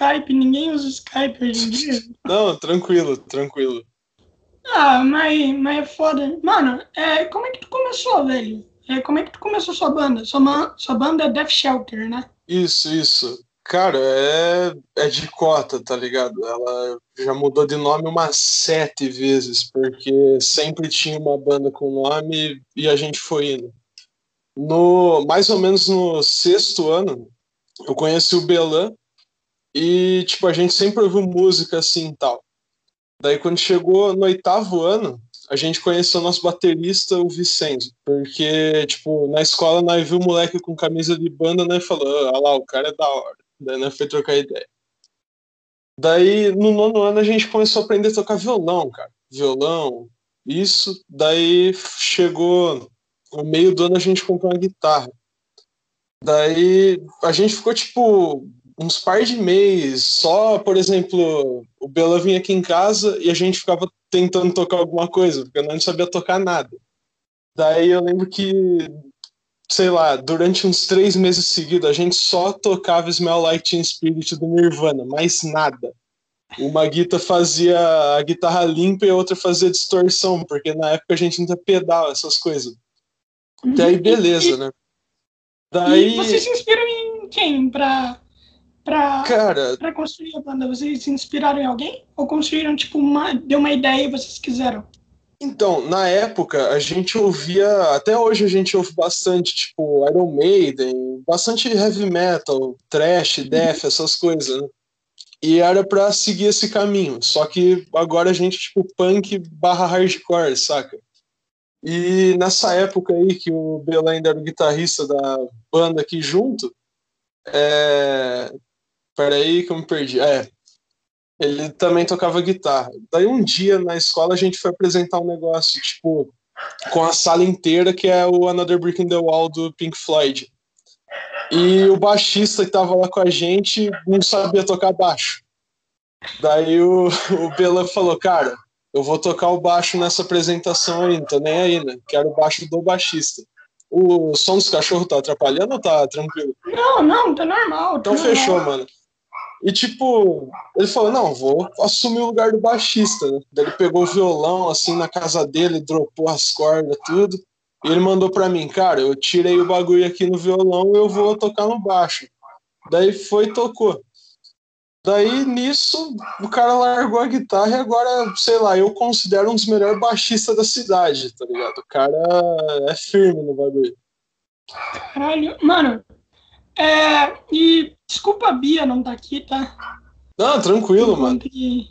Skype, ninguém usa Skype hoje em dia. Não, tranquilo, tranquilo. Ah, mas, mas é foda. Mano, é, como é que tu começou, velho? É, como é que tu começou sua banda? Sua, ma- sua banda é Death Shelter, né? Isso, isso. Cara, é, é de cota, tá ligado? Ela já mudou de nome umas sete vezes, porque sempre tinha uma banda com nome e a gente foi indo. No, mais ou menos no sexto ano, eu conheci o Belan e, tipo, a gente sempre ouviu música assim e tal. Daí, quando chegou no oitavo ano, a gente conheceu o nosso baterista, o Vicenzo, porque, tipo, na escola nós viu o moleque com camisa de banda, né, falou, ah lá, o cara é da hora. Daí nós foi trocar ideia. Daí, no nono ano, a gente começou a aprender a tocar violão, cara. Violão, isso. Daí chegou no meio do ano, a gente comprou uma guitarra. Daí a gente ficou, tipo, uns par de meses, só, por exemplo, o Bela vinha aqui em casa e a gente ficava tentando tocar alguma coisa, porque eu não sabia tocar nada. Daí eu lembro que, sei lá, durante uns três meses seguidos, a gente só tocava Smell Like Teen Spirit do Nirvana, mais nada. Uma guitarra fazia a guitarra limpa e a outra fazia distorção, porque na época a gente tinha pedal, essas coisas. Daí beleza, né? Daí. E vocês se inspiram em quem pra, pra, Cara, pra construir a banda? Vocês se inspiraram em alguém? Ou construíram, tipo, uma, deu uma ideia e vocês quiseram? Então, na época, a gente ouvia, até hoje a gente ouve bastante, tipo, Iron Maiden, bastante heavy metal, trash, death, essas coisas, né? E era pra seguir esse caminho, só que agora a gente, tipo, punk barra hardcore, saca? E nessa época aí que o Bela ainda era o guitarrista da banda aqui junto, é... Peraí que eu me perdi. É, ele também tocava guitarra. Daí um dia na escola a gente foi apresentar um negócio, tipo, com a sala inteira, que é o Another Brick in the Wall do Pink Floyd. E o baixista que tava lá com a gente não sabia tocar baixo. Daí o, o Bela falou, cara, eu vou tocar o baixo nessa apresentação aí, não tô nem aí, né? Quero o baixo do baixista. O som dos cachorros tá atrapalhando ou tá tranquilo? Não, não, tá normal. Tá Então normal. fechou, mano. E tipo, ele falou, não, vou assumir o lugar do baixista? Daí ele pegou o violão, assim, na casa dele, dropou as cordas, tudo. E ele mandou pra mim, cara, eu tirei o bagulho aqui no violão, eu vou tocar no baixo. Daí foi e tocou. Daí, nisso, o cara largou a guitarra e agora, sei lá, eu considero um dos melhores baixistas da cidade, tá ligado? O cara é firme no bagulho. Caralho. Mano, é. E desculpa a Bia não tá aqui, tá? Não, tranquilo, mano. Que...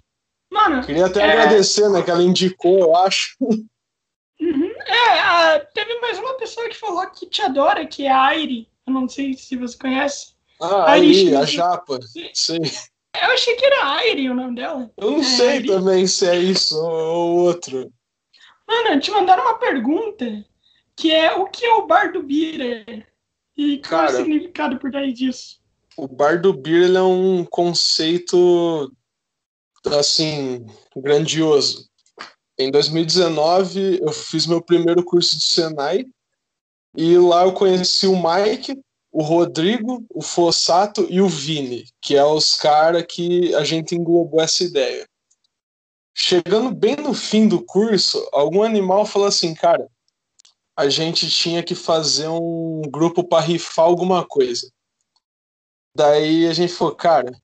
Mano, Queria até É. agradecer, né, que ela indicou, eu acho. uhum, é, ah, teve mais uma pessoa que falou que te adora, que é a Aire. Eu não sei se você conhece. Ah, Chico. a japa. Sei. Eu achei que era Aire o nome dela. Eu não É, sei também se é isso ou, ou outro. Mano, te mandaram uma pergunta que é o que é o bar do Bira? E qual é Cara. o significado por trás disso? O bar do beer é um conceito assim grandioso. Em 2019 eu fiz meu primeiro curso do Senai e lá eu conheci o Mike, o Rodrigo, o Fossato e o Vini, que é os caras que a gente englobou essa ideia. Chegando bem no fim do curso, algum animal falou assim, cara, a gente tinha que fazer um grupo para rifar alguma coisa. Daí a gente falou, cara,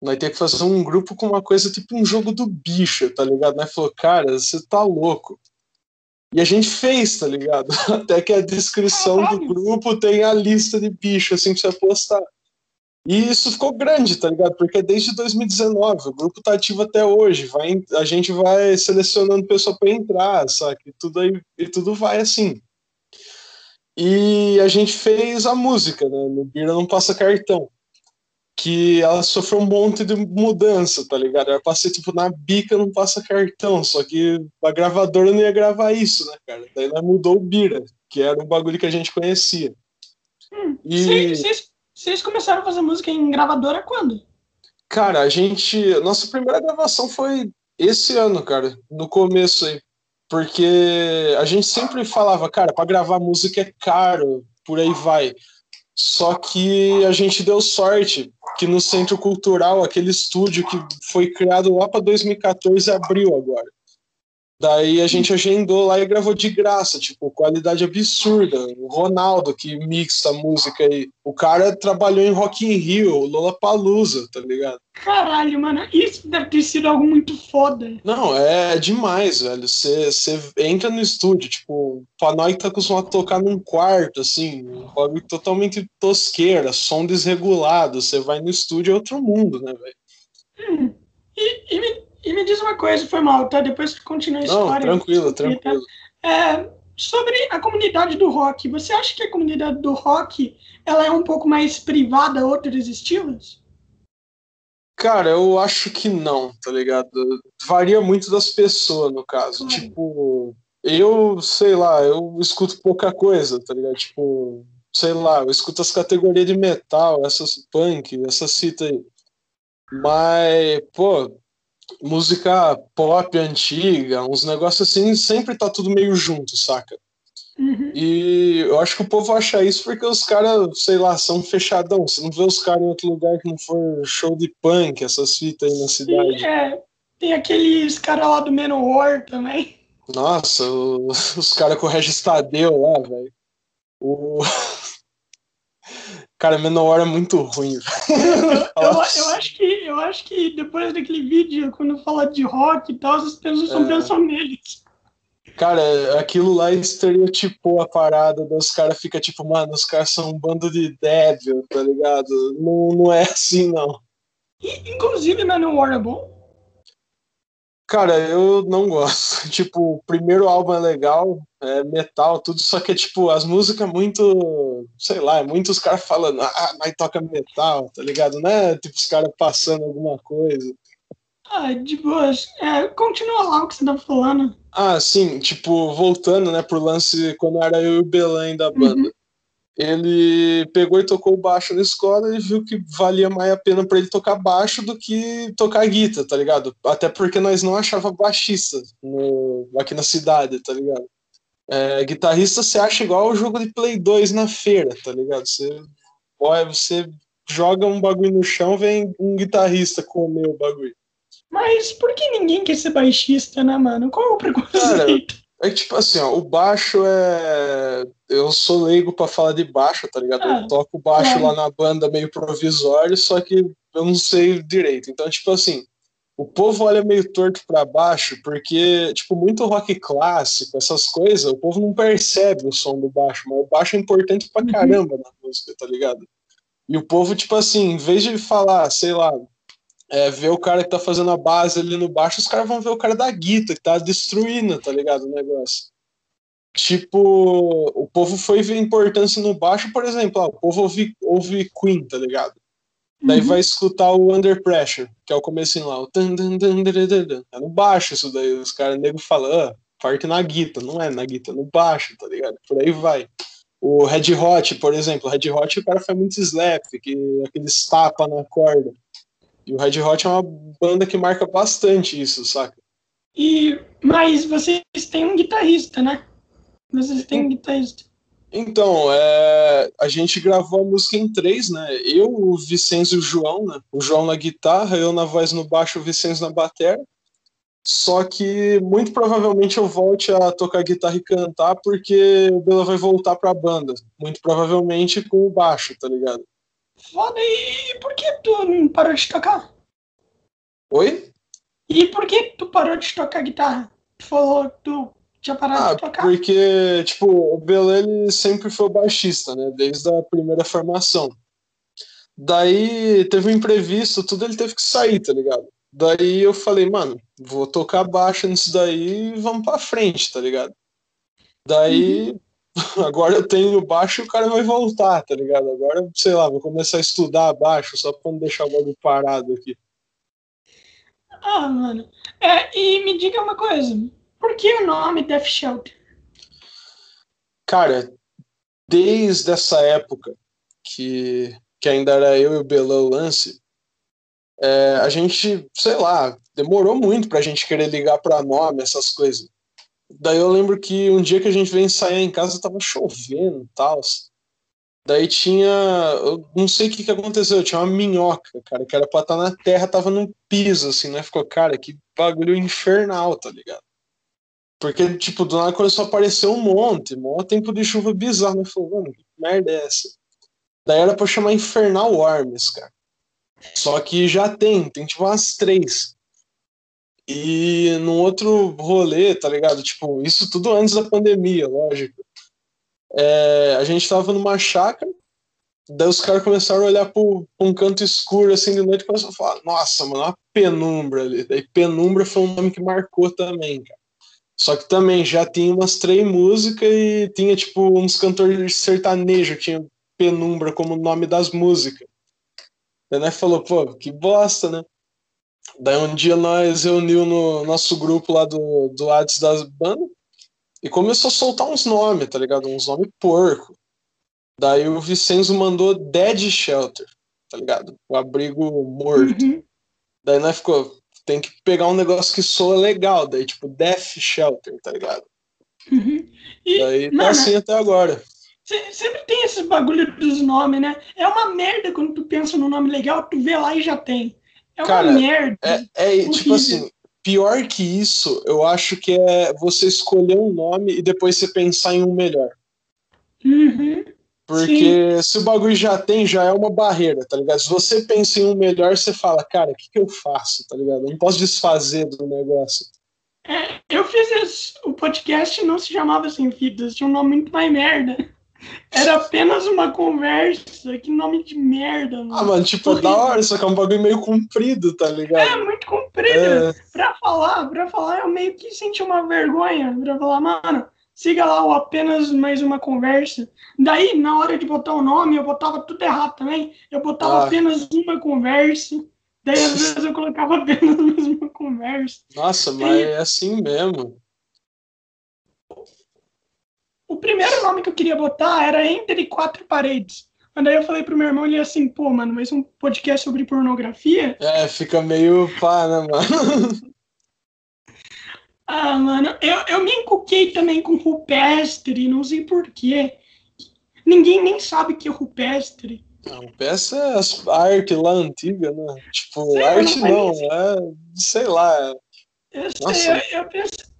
nós temos que fazer um grupo com uma coisa tipo um jogo do bicho, tá ligado? Nós falou, cara, você tá louco. E a gente fez, tá ligado? Até que a descrição do grupo tem a lista de bicho, assim, pra você postar. E isso ficou grande, tá ligado? Porque desde 2019, o grupo tá ativo até hoje. Vai, a gente vai selecionando pessoa para entrar, sabe? E tudo, aí, e tudo vai assim. E a gente fez a música, né? No Bira Não Passa Cartão. Que ela sofreu um monte de mudança, tá ligado? Ela passei, tipo, na bica não passa cartão, só que a gravadora não ia gravar isso, né, cara? Daí ela mudou o Bira, que era um bagulho que a gente conhecia. Hum, E- Vocês, vocês- vocês começaram a fazer música em gravadora quando? Cara, a gente. Nossa primeira gravação foi esse ano, cara, no começo aí. Porque a gente sempre falava, cara, pra gravar música é caro, por aí vai. Só que a gente deu sorte que no Centro Cultural, aquele estúdio que foi criado lá para 2014, abriu agora. Daí a gente agendou lá e gravou de graça, tipo, qualidade absurda. O Ronaldo, que mixa a música aí. O cara trabalhou em Rock in Rio, Lollapalooza, tá ligado? Caralho, mano, isso deve ter sido algo muito foda. Não, é demais, velho. Você entra no estúdio, tipo, nós que tá acostumado a tocar num quarto, assim, um totalmente tosqueira, som desregulado. Você vai no estúdio é outro mundo, né, velho? Hum. E, e me e me diz uma coisa, foi mal, tá? Depois que continua a história. Não, tranquilo, tranquilo. É, sobre a comunidade do rock, você acha que a comunidade do rock ela é um pouco mais privada a outros estilos? Cara, eu acho que não, tá ligado? Varia muito das pessoas, no caso. Tipo, eu, sei lá, eu escuto pouca coisa, tá ligado? Tipo, sei lá, eu escuto as categorias de metal, essas punk, essas fitas aí. Mas, pô, música pop antiga, uns negócios assim, sempre tá tudo meio junto, saca? Uhum. E eu acho que o povo acha isso porque os caras, sei lá, são fechadão. Você não vê os caras em outro lugar que não for show de punk, essas fitas aí na cidade. Sim, é. Tem aqueles caras lá do Menor também. Nossa, os, os caras com o Regis Tadeu lá, velho. O... Cara, Menor é muito ruim. eu, eu, acho que, eu acho que depois daquele vídeo, quando fala de rock e tal, as pessoas estão é. pensando neles. Cara, aquilo lá estereotipou a parada, os caras ficam tipo, mano, os caras são um bando de débil, tá ligado? Não, não é assim, não. E, inclusive, Manowar é bom? Cara, eu não gosto. Tipo, o primeiro álbum é legal, é metal, tudo, só que é tipo, as músicas muito, sei lá, é muitos caras falando, ah, mas toca metal, tá ligado? Não é tipo os caras passando alguma coisa. Ah, de boas. É, continua lá o que você tá falando. Ah, sim, tipo, voltando, né, pro lance quando era eu e o Belém da banda. Uhum ele pegou e tocou baixo na escola e viu que valia mais a pena para ele tocar baixo do que tocar guitarra, tá ligado? Até porque nós não achava baixista no, aqui na cidade, tá ligado? É, guitarrista você acha igual o jogo de Play 2 na feira, tá ligado? Você, olha, você joga um bagulho no chão, vem um guitarrista comer o bagulho. Mas por que ninguém quer ser baixista, né, mano? Qual é o preconceito? Cara, é tipo assim, ó, o baixo é. Eu sou leigo para falar de baixo, tá ligado? Ah, eu toco baixo é. lá na banda meio provisório, só que eu não sei direito. Então, tipo assim, o povo olha meio torto para baixo, porque, tipo, muito rock clássico, essas coisas, o povo não percebe o som do baixo, mas o baixo é importante pra uhum. caramba na música, tá ligado? E o povo, tipo assim, em vez de falar, sei lá, é, ver o cara que tá fazendo a base ali no baixo, os caras vão ver o cara da guita que tá destruindo, tá ligado? O negócio. Tipo, o povo foi ver importância no baixo, por exemplo, ó, o povo ouve, ouve Queen, tá ligado? Daí uhum. vai escutar o Under Pressure, que é o comecinho lá, o tan, tan, tan, é no baixo isso daí, os caras nego falam, ah, parte na guita, não é na guita, é no baixo, tá ligado? Por aí vai. O Red Hot, por exemplo, o Red Hot o cara faz muito slap, que, aqueles tapa na corda. E o Red Hot é uma banda que marca bastante isso, saca? E, mas vocês têm um guitarrista, né? Vocês têm um guitarrista. Então, é, a gente gravou a música em três, né? Eu, o Vicenzo e o João, né? O João na guitarra, eu na voz no baixo, o Vicenzo na bateria. Só que muito provavelmente eu volte a tocar guitarra e cantar porque o Bela vai voltar pra banda. Muito provavelmente com o baixo, tá ligado? Foda, e por que tu parou de tocar? Oi? E por que tu parou de tocar guitarra? Tu falou que tu tinha parado ah, de tocar. Porque, tipo, o ele sempre foi baixista, né? Desde a primeira formação. Daí teve um imprevisto, tudo ele teve que sair, tá ligado? Daí eu falei, mano, vou tocar baixo nisso daí e vamos pra frente, tá ligado? Daí uhum. Agora eu tenho baixo e o cara vai voltar, tá ligado? Agora, sei lá, vou começar a estudar baixo só pra não deixar o bagulho parado aqui. Ah, mano. É, e me diga uma coisa. Por que o nome Death Shelter? Cara, desde essa época que, que ainda era eu e o Belão Lance, é, a gente, sei lá, demorou muito pra gente querer ligar pra nome, essas coisas. Daí eu lembro que um dia que a gente veio ensaiar em casa tava chovendo e tal. Daí tinha. Eu não sei o que, que aconteceu, tinha uma minhoca, cara, que era pra estar na terra, tava no piso, assim, né? Ficou, cara, que bagulho infernal, tá ligado? Porque, tipo, do nada começou a aparecer um monte, maior tempo de chuva bizarro, né? Falei, mano, que merda é essa? Daí era pra chamar Infernal Worms, cara. Só que já tem, tem tipo umas três. E num outro rolê, tá ligado? Tipo, isso tudo antes da pandemia, lógico. É, a gente tava numa chácara, daí os caras começaram a olhar pro, pra um canto escuro assim de noite e começaram a falar: Nossa, mano, uma penumbra ali. Daí penumbra foi um nome que marcou também, cara. Só que também já tinha umas três músicas e tinha tipo uns cantores sertanejos que tinha penumbra como nome das músicas. Daí nós falou, pô, que bosta, né? Daí um dia nós reuniu no nosso grupo lá do, do Hades das bandas e começou a soltar uns nomes, tá ligado? Uns nomes porco. Daí o Vicenzo mandou Dead Shelter, tá ligado? O abrigo morto. Uhum. Daí nós ficou, tem que pegar um negócio que soa legal, daí tipo Death Shelter, tá ligado? Uhum. E, daí tá assim até agora. Sempre tem esse bagulho dos nomes, né? É uma merda quando tu pensa num nome legal, tu vê lá e já tem. É uma Cara, merda. É, é tipo assim, pior que isso, eu acho que é você escolher um nome e depois você pensar em um melhor. Uhum. Porque Sim. se o bagulho já tem, já é uma barreira, tá ligado? Se você pensa em um melhor, você fala, cara, o que, que eu faço, tá ligado? Eu não posso desfazer do negócio. É, eu fiz esse, o podcast não se chamava Sem Fitas, tinha um nome muito mais merda. Era apenas uma conversa, que nome de merda, mano. Ah, mano, tipo, da hora, só que é um bagulho meio comprido, tá ligado? É, muito comprido. É... Pra falar, pra falar, eu meio que senti uma vergonha pra falar, mano, siga lá o apenas mais uma conversa. Daí, na hora de botar o nome, eu botava tudo errado também. Eu botava ah. apenas uma conversa. Daí, às vezes, eu colocava apenas mais uma conversa. Nossa, mas e... é assim mesmo. O primeiro nome que eu queria botar era Entre Quatro Paredes. Mas daí eu falei pro meu irmão, ele assim, pô, mano, mas um podcast sobre pornografia? É, fica meio pá, né, mano? ah, mano, eu, eu me encuquei também com rupestre, não sei porquê. Ninguém nem sabe que é rupestre. Não, rupestre é a arte lá antiga, né? Tipo, sei, arte não, não é, sei lá. Eu sei, eu, eu penso,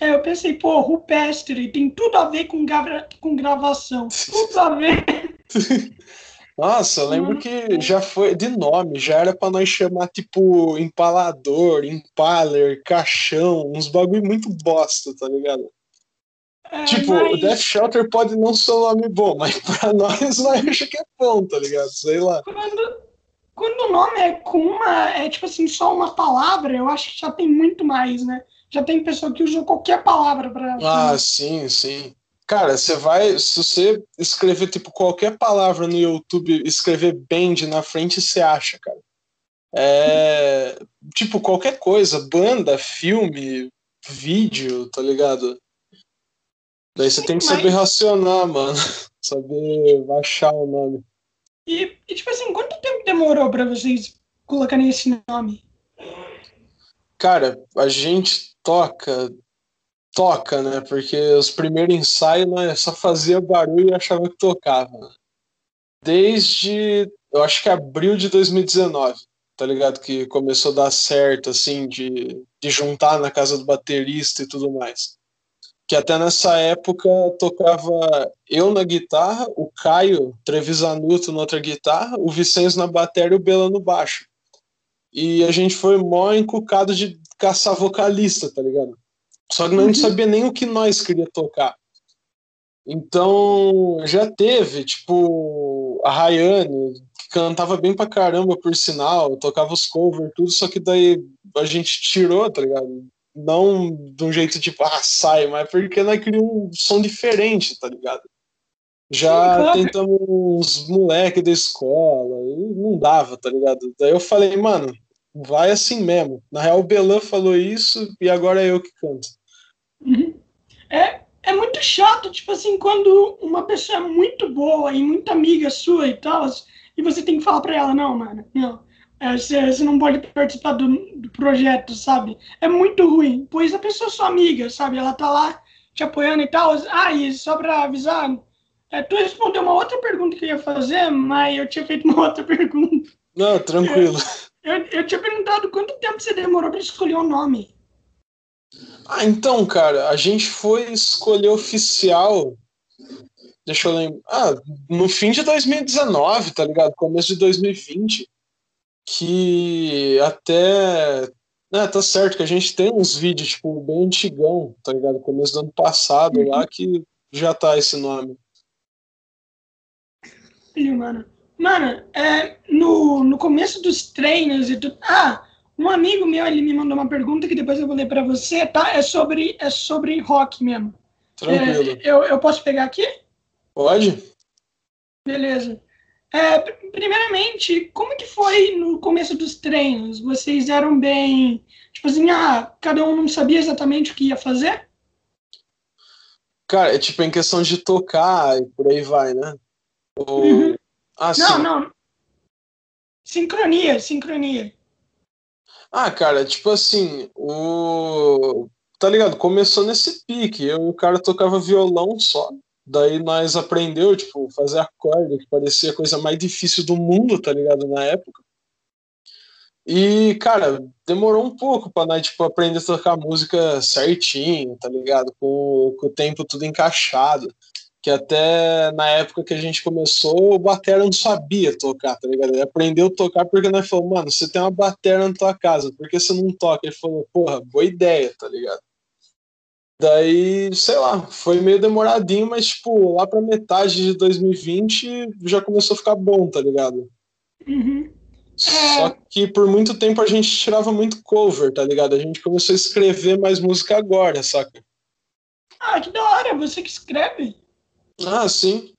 é, eu pensei, pô, rupestre, tem tudo a ver com, gra com gravação. Tudo a ver. Nossa, eu lembro que já foi de nome, já era para nós chamar tipo empalador, empaler, caixão, uns bagulho muito bosta, tá ligado? É, tipo, mas... o Death Shelter pode não ser um nome bom, mas pra nós nós acha que é bom, tá ligado? Sei lá. Quando, quando o nome é com uma, é tipo assim, só uma palavra, eu acho que já tem muito mais, né? Já tem pessoa que usa qualquer palavra para. Ah, sim, sim. Cara, você vai. Se você escrever, tipo, qualquer palavra no YouTube, escrever band na frente, você acha, cara. É. tipo, qualquer coisa, banda, filme, vídeo, tá ligado? Daí você tem que saber racionar, mano. saber baixar o nome. E, e, tipo assim, quanto tempo demorou para vocês colocarem esse nome? Cara, a gente toca, toca, né? Porque os primeiros ensaios né, só fazia barulho e achava que tocava. Desde, eu acho que abril de 2019, tá ligado? Que começou a dar certo, assim, de, de juntar na casa do baterista e tudo mais. Que até nessa época tocava eu na guitarra, o Caio Trevisanuto na outra guitarra, o Vicenzo na bateria e o Bela no baixo. E a gente foi mó encucado de caçar vocalista, tá ligado? Só que nós não uhum. sabia nem o que nós queria tocar. Então, já teve, tipo, a Rayane, que cantava bem pra caramba, por sinal, tocava os covers, tudo, só que daí a gente tirou, tá ligado? Não de um jeito tipo, ah, sai, mas porque nós queríamos um som diferente, tá ligado? Já claro. tentamos uns moleques da escola, e não dava, tá ligado? Daí eu falei, mano, vai assim mesmo. Na real, o Belan falou isso e agora é eu que canto. Uhum. É, é muito chato, tipo assim, quando uma pessoa é muito boa e muito amiga sua e tal, e você tem que falar pra ela, não, mano, não. É, você, você não pode participar do, do, projeto, sabe? É muito ruim, pois a pessoa é sua amiga, sabe? Ela tá lá te apoiando e tal. Ah, e só pra avisar, É, tu respondeu uma outra pergunta que eu ia fazer, mas eu tinha feito uma outra pergunta. Não, tranquilo. Eu, eu, eu tinha perguntado quanto tempo você demorou para escolher o nome. Ah, então, cara, a gente foi escolher oficial. Deixa eu lembrar. Ah, no fim de 2019, tá ligado? Começo de 2020. Que até. É, tá certo que a gente tem uns vídeos, tipo, bem antigão, tá ligado? Começo do ano passado lá que já tá esse nome. Mano, mano é, no, no começo dos treinos e tudo. Ah, um amigo meu, ele me mandou uma pergunta que depois eu vou ler para você, tá? É sobre, é sobre rock mesmo. Tranquilo. É, eu, eu posso pegar aqui? Pode? Beleza. É, primeiramente, como que foi no começo dos treinos? Vocês eram bem, tipo assim, ah, cada um não sabia exatamente o que ia fazer? Cara, é tipo em questão de tocar e por aí vai, né? Uhum. Ah, não, sim. não. Sincronia, sincronia. Ah, cara, tipo assim, o. Tá ligado? Começou nesse pique. Eu o cara tocava violão só. Daí nós aprendeu, tipo, fazer acorde, que parecia a coisa mais difícil do mundo, tá ligado? Na época. E, cara, demorou um pouco pra nós, tipo, aprender a tocar música certinho, tá ligado? Com, com o tempo tudo encaixado. Que até na época que a gente começou, o batera não sabia tocar, tá ligado? Ele aprendeu a tocar porque nós falamos, mano, você tem uma batera na tua casa, por que você não toca? Ele falou, porra, boa ideia, tá ligado? Daí, sei lá, foi meio demoradinho, mas, tipo, lá pra metade de 2020 já começou a ficar bom, tá ligado? Uhum. Só que por muito tempo a gente tirava muito cover, tá ligado? A gente começou a escrever mais música agora, saca? Ah, que da hora, você que escreve. Ah, sim.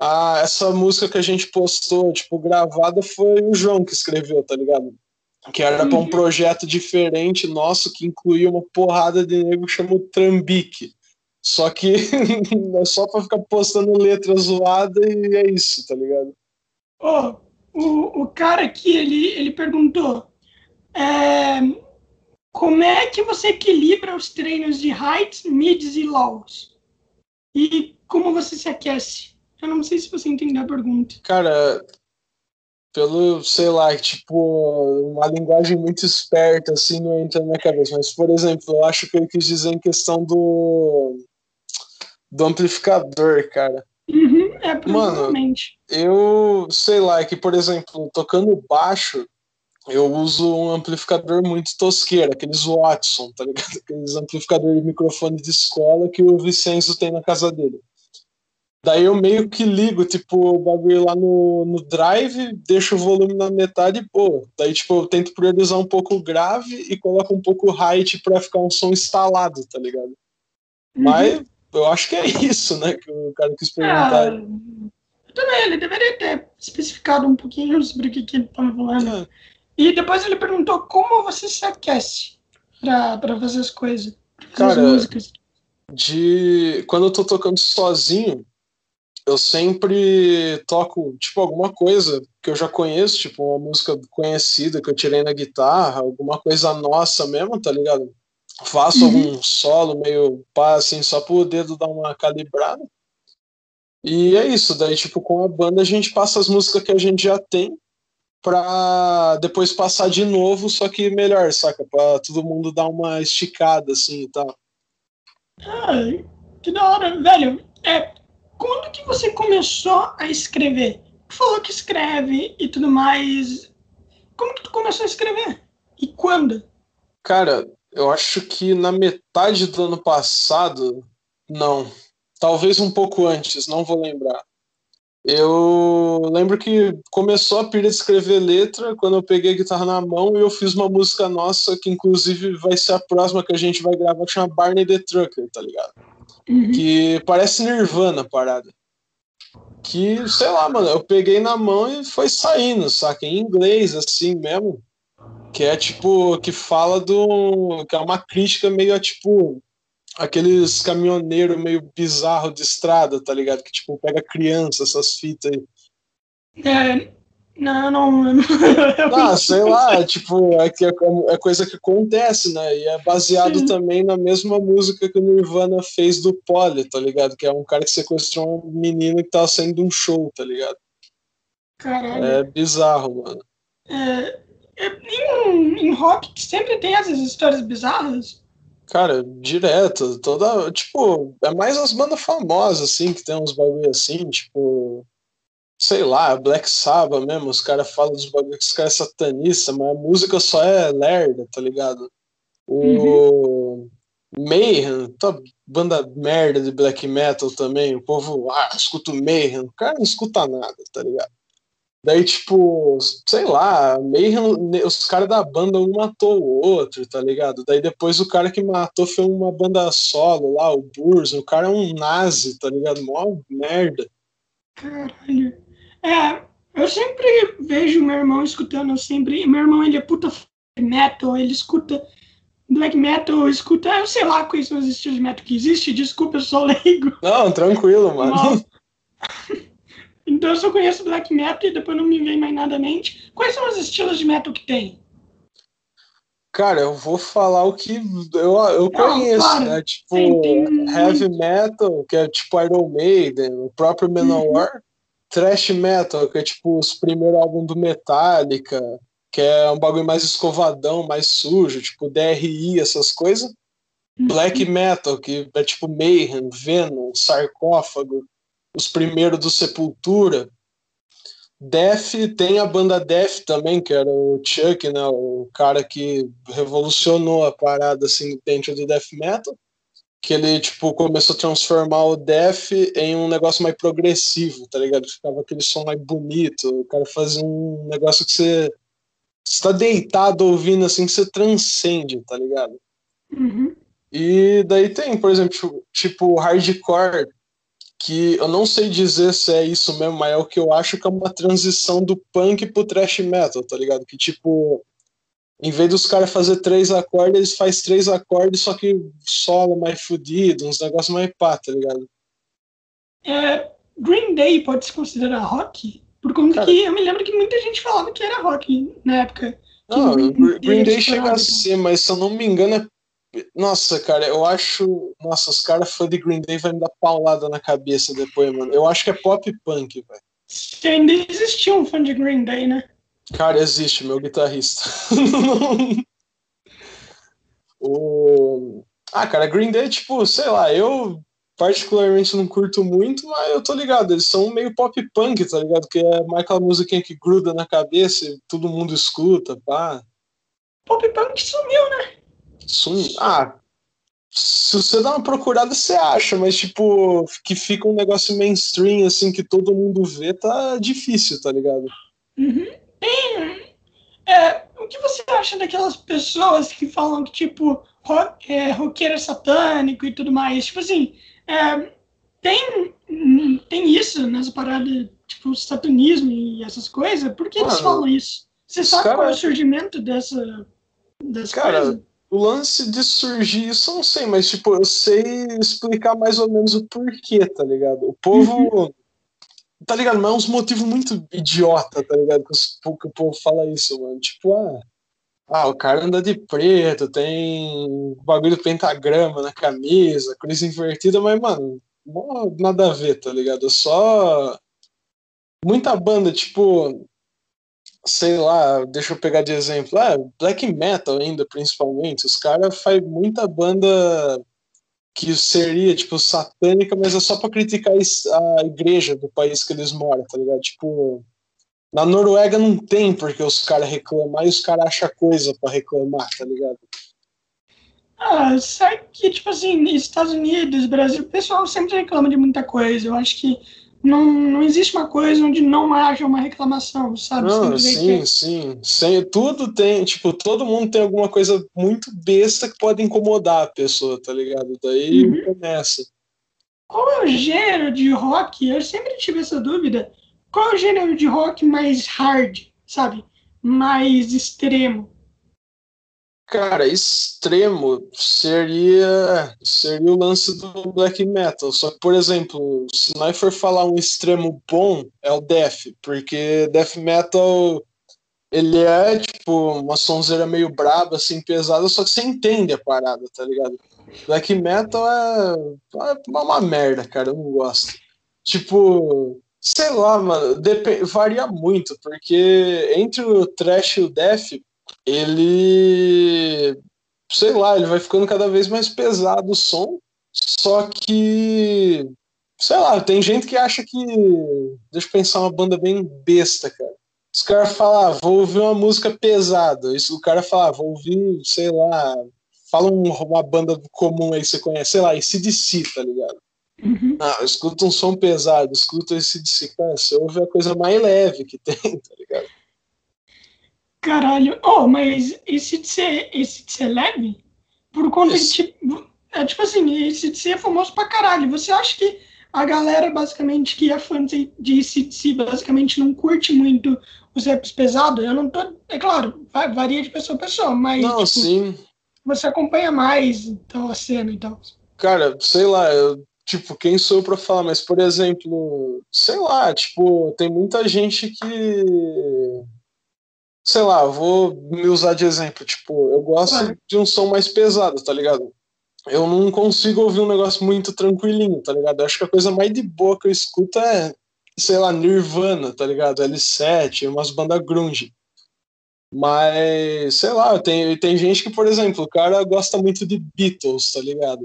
Ah, essa música que a gente postou, tipo, gravada, foi o João que escreveu, tá ligado? Que era pra um Uhum. projeto diferente nosso que incluía uma porrada de nego que chama o Trambique. Só que é só pra ficar postando letra zoada e é isso, tá ligado? Ô, o, o cara aqui, ele, ele perguntou é, como é que você equilibra os treinos de heights, mids e lows? E como você se aquece? Eu não sei se você entendeu a pergunta. Cara, pelo, sei lá, tipo, uma linguagem muito esperta, assim, não entra na minha cabeça. Mas, por exemplo, eu acho que ele quis dizer em questão do, do amplificador, cara. Uhum, é, provavelmente. Eu, sei lá, é que, por exemplo, tocando baixo, eu uso um amplificador muito tosqueiro, aqueles Watson, tá ligado? Aqueles amplificadores de microfone de escola que o Vicenzo tem na casa dele. Daí eu meio que ligo, tipo, o bagulho lá no, no drive, deixo o volume na metade e, pô, daí, tipo, eu tento priorizar um pouco o grave e coloco um pouco o height pra ficar um som instalado, tá ligado? Uhum. Mas eu acho que é isso, né, que o cara quis Ah, perguntar. eu também, ele deveria ter especificado um pouquinho sobre o que, que ele estava falando. É. E depois ele perguntou como você se aquece pra, pra fazer as coisas, pra fazer as Cara, músicas. de quando eu tô tocando sozinho, eu sempre toco tipo alguma coisa que eu já conheço, tipo uma música conhecida que eu tirei na guitarra, alguma coisa nossa mesmo, tá ligado? Faço Uhum. algum solo meio pá, assim, só pro dedo dar uma calibrada. E é isso, daí tipo com a banda a gente passa as músicas que a gente já tem pra depois passar de novo, só que melhor, saca? Pra todo mundo dar uma esticada assim e tal. Ah, que da hora, velho. É, quando que você começou a escrever? Falou que escreve e tudo mais. Como que tu começou a escrever? E quando? Cara, eu acho que na metade do ano passado, não. Talvez um pouco antes, não vou lembrar. Eu lembro que começou a pilha de escrever letra quando eu peguei a guitarra na mão e eu fiz uma música nossa que inclusive vai ser a próxima que a gente vai gravar, que chama Barney the Trucker, tá ligado? Uhum. Que parece Nirvana a parada. Que, sei lá, mano, eu peguei na mão e foi saindo, saca? Em inglês, assim mesmo. Que é tipo, que fala do. que é uma crítica meio a tipo. aqueles caminhoneiros meio bizarro de estrada, tá ligado? Que tipo, pega criança, essas fitas aí. É, Não, não. ah, sei lá, tipo, é, que é, é coisa que acontece, né? E é baseado Sim. também na mesma música que o Nirvana fez do Polly, tá ligado? Que é um cara que sequestrou um menino que tava saindo de um show, tá ligado? Caralho. É bizarro, mano. É, é, em, em rock sempre tem essas histórias bizarras. Cara, direto, toda. Tipo, é mais as bandas famosas, assim, que tem uns bagulho assim, tipo sei lá, Black Sabbath mesmo, os caras falam dos bagulhos que os caras é satanista, mas a música só é lerda, tá ligado? O uhum. Mayhem, tá banda merda de black metal também, o povo, ah, escuta o Mayhem, o cara não escuta nada, tá ligado? Daí, tipo, sei lá, Mayhem, os caras da banda um matou o outro, tá ligado? Daí depois o cara que matou foi uma banda solo lá, o Burs, o cara é um nazi, tá ligado? Mó merda. Caralho. É, eu sempre vejo meu irmão escutando, sempre. Meu irmão, ele é puta metal, ele escuta black metal, escuta, eu sei lá quais são os estilos de metal que existe, desculpa, eu sou leigo. Não, tranquilo, mano. então eu só conheço black metal e depois não me vem mais nada à mente. Quais são os estilos de metal que tem? Cara, eu vou falar o que eu, eu conheço, né? Tipo, tem, tem heavy metal, que é tipo Iron Maiden, o próprio Manowar. Uhum thrash metal, que é tipo os primeiros álbuns do Metallica, que é um bagulho mais escovadão, mais sujo, tipo DRI, essas coisas. Uhum. Black metal, que é tipo Mayhem, Venom, Sarcófago, os primeiros do Sepultura. Death, tem a banda Death também, que era o Chuck, né, o cara que revolucionou a parada assim dentro do death metal que ele, tipo, começou a transformar o Def em um negócio mais progressivo, tá ligado? Ficava aquele som mais bonito, o cara fazia um negócio que você está deitado ouvindo assim, que você transcende, tá ligado? Uhum. E daí tem, por exemplo, tipo, hardcore, que eu não sei dizer se é isso mesmo, mas é o que eu acho que é uma transição do punk pro thrash metal, tá ligado? Que, tipo, em vez dos caras fazer três acordes, eles fazem três acordes, só que solo mais fudido, uns negócios mais pá, tá ligado? É, Green Day pode se considerar rock? Por conta cara, que eu me lembro que muita gente falava que era rock na época. Não, Green, Green, Green Day chega a ser, mas se eu não me engano é nossa, cara, eu acho. Nossa, os caras fãs de Green Day vão me dar paulada na cabeça depois, mano. Eu acho que é pop punk, velho. Ainda existia um fã de Green Day, né? Cara, existe, meu guitarrista. o... Ah, cara, Green Day, tipo, sei lá, eu particularmente não curto muito, mas eu tô ligado, eles são meio pop punk, tá ligado? Que é mais aquela musiquinha que gruda na cabeça e todo mundo escuta, pá. Pop punk sumiu, né? Sum... Ah, se você dá uma procurada, você acha, mas tipo, que fica um negócio mainstream, assim, que todo mundo vê, tá difícil, tá ligado? Uhum. Tem. É, o que você acha daquelas pessoas que falam que, tipo, rock, é, roqueiro é satânico e tudo mais? Tipo assim, é, tem, tem isso nessa parada, tipo, satanismo e essas coisas? Por que eles falam isso? Você sabe cara, qual é o surgimento dessa, dessa cara, coisa? O lance de surgir isso eu não sei, mas tipo, eu sei explicar mais ou menos o porquê, tá ligado? O povo. Tá ligado? Mas é uns motivos muito idiota, tá ligado? Que, os, que o povo fala isso, mano. Tipo, ah, ah, o cara anda de preto, tem bagulho pentagrama na camisa, cruz invertida, mas, mano, nada a ver, tá ligado? Só. Muita banda, tipo. Sei lá, deixa eu pegar de exemplo. Ah, black metal ainda, principalmente. Os caras fazem muita banda que seria, tipo, satânica, mas é só pra criticar a igreja do país que eles moram, tá ligado? Tipo, na Noruega não tem porque os caras reclamam, e os caras acham coisa pra reclamar, tá ligado? Ah, sabe que, tipo assim, Estados Unidos, Brasil, o pessoal sempre reclama de muita coisa. Eu acho que não, não existe uma coisa onde não haja uma reclamação, sabe? Não, sim, que... sim. Sem, tudo tem, tipo, todo mundo tem alguma coisa muito besta que pode incomodar a pessoa, tá ligado? Daí uhum. começa. Qual é o gênero de rock? Eu sempre tive essa dúvida. Qual é o gênero de rock mais hard, sabe? Mais extremo? Cara, extremo seria seria o lance do black metal. Só que, por exemplo, se nós for falar um extremo bom, é o death, porque death metal ele é tipo uma sonzeira meio braba, assim, pesada, só que você entende a parada, tá ligado? Black metal é, é uma merda, cara, eu não gosto. Tipo, sei lá, mano, varia muito, porque entre o trash e o death, ele. Sei lá, ele vai ficando cada vez mais pesado o som, só que. Sei lá, tem gente que acha que. Deixa eu pensar uma banda bem besta, cara. Os caras falam, ah, vou ouvir uma música pesada. Isso, o cara fala, ah, vou ouvir, sei lá. Fala um, uma banda comum aí que você conhece, sei lá, ACDC, tá ligado? Uhum. Ah, escuta um som pesado, escuta esse DC, cara, você ouve a coisa mais leve que tem, tá ligado? Caralho, oh, mas esse de ser, esse de ser leve? Por conta de, tipo, é tipo assim, esse de ser é famoso pra caralho. Você acha que a galera, basicamente, que é fã de ACDC, basicamente não curte muito os raps pesados? Eu não tô. É claro, varia de pessoa a pessoa, mas. Não, tipo, sim. Você acompanha mais então, a cena e tal. Cara, sei lá, eu tipo, quem sou eu pra falar? Mas, por exemplo, sei lá, tipo, tem muita gente que sei lá, vou me usar de exemplo. Tipo, eu gosto é. de um som mais pesado, tá ligado? Eu não consigo ouvir um negócio muito tranquilinho, tá ligado? Eu acho que a coisa mais de boa que eu escuto é, sei lá, Nirvana, tá ligado? L7, umas bandas grunge. Mas, sei lá, tem, tem gente que, por exemplo, o cara gosta muito de Beatles, tá ligado?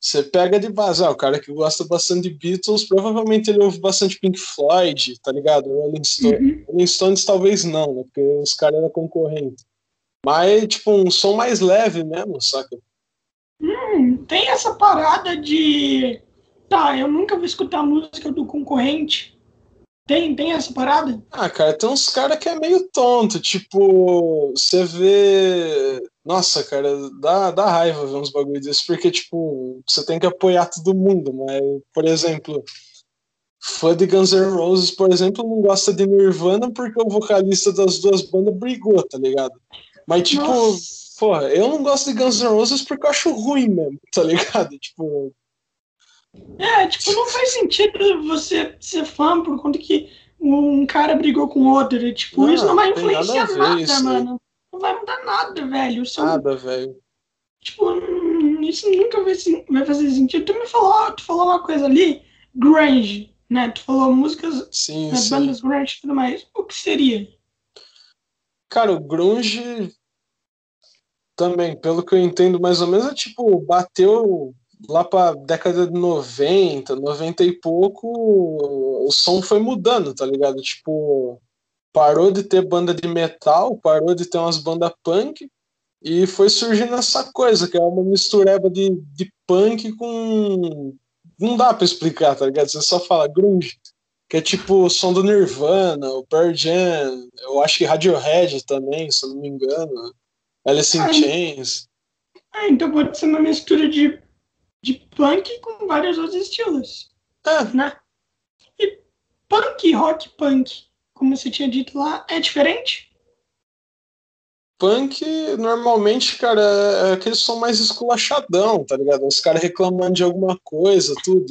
Você pega de base, ah, o cara que gosta bastante de Beatles, provavelmente ele ouve bastante Pink Floyd, tá ligado? Rolling, Stone, uhum. Rolling Stones talvez não, né? Porque os caras eram concorrentes. Mas, tipo, um som mais leve mesmo, saca? Hum, tem essa parada de. Tá, eu nunca vou escutar música do concorrente. Tem, tem essa parada? Ah, cara, tem uns caras que é meio tonto. Tipo, você vê. Nossa, cara, dá, dá raiva ver uns bagulho desses, porque, tipo, você tem que apoiar todo mundo, mas, por exemplo, fã de Guns N' Roses, por exemplo, não gosta de Nirvana porque o vocalista das duas bandas brigou, tá ligado? Mas, tipo, Nossa. porra, eu não gosto de Guns N' Roses porque eu acho ruim mesmo, tá ligado? Tipo, é, tipo, não faz sentido você ser fã por conta que um cara brigou com outro. E, tipo, não, isso não vai influenciar nada, nada isso, mano. Não vai mudar nada, velho. Nada, velho. Tipo, isso nunca vai, vai fazer sentido. Tu me falou, tu falou uma coisa ali, grunge, né? Tu falou músicas, sim, né, sim. bandas grunge e tudo mais. O que seria? Cara, o grunge também, pelo que eu entendo mais ou menos, é tipo, bateu lá para década de 90, 90 e pouco, o som foi mudando, tá ligado? Tipo, parou de ter banda de metal, parou de ter umas bandas punk e foi surgindo essa coisa, que é uma mistureba de, de punk com. Não dá pra explicar, tá ligado? Você só fala grunge. Que é tipo o som do Nirvana, o Pearl Jam, eu acho que Radiohead também, se eu não me engano. Alice in ah, Chains. Ah, então pode ser uma mistura de de punk com vários outros estilos. É. Né? E punk, rock punk, como você tinha dito lá, é diferente? Punk, normalmente, cara, é aquele som mais esculachadão, tá ligado? Os caras reclamando de alguma coisa, tudo.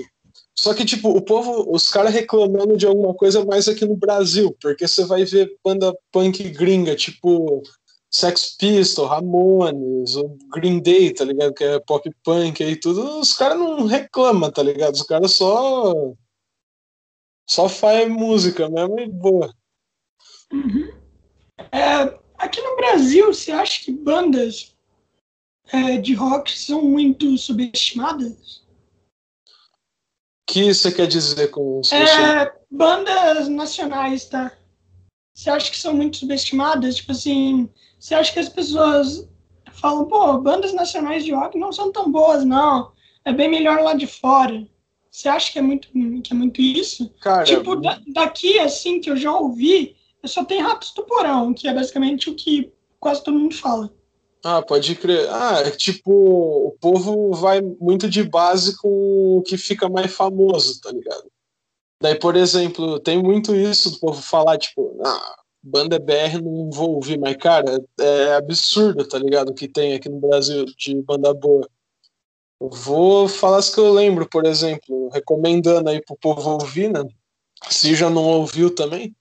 Só que, tipo, o povo, os caras reclamando de alguma coisa mais aqui no Brasil, porque você vai ver banda punk gringa, tipo Sex Pistols, Ramones, o Green Day, tá ligado? Que é pop punk aí tudo, os caras não reclamam, tá ligado? Os caras só. Só faz música mesmo e boa. Uhum. É, aqui no Brasil, você acha que bandas é, de rock são muito subestimadas? O que você quer dizer com isso? É, bandas nacionais, tá? Você acha que são muito subestimadas? Tipo assim, você acha que as pessoas falam, pô, bandas nacionais de rock não são tão boas, não. É bem melhor lá de fora. Você acha que é muito, que é muito isso? Cara, tipo, da, daqui, assim, que eu já ouvi, eu só tenho Ratos do Porão, que é basicamente o que quase todo mundo fala. Ah, pode crer. Ah, é tipo, o povo vai muito de base com o que fica mais famoso, tá ligado? Daí, por exemplo, tem muito isso do povo falar, tipo, ah, banda BR não vou ouvir, mas, cara, é absurdo, tá ligado? O que tem aqui no Brasil de banda boa. Eu vou falar as que eu lembro, por exemplo, recomendando aí pro povo ouvir, né? Se já não ouviu também,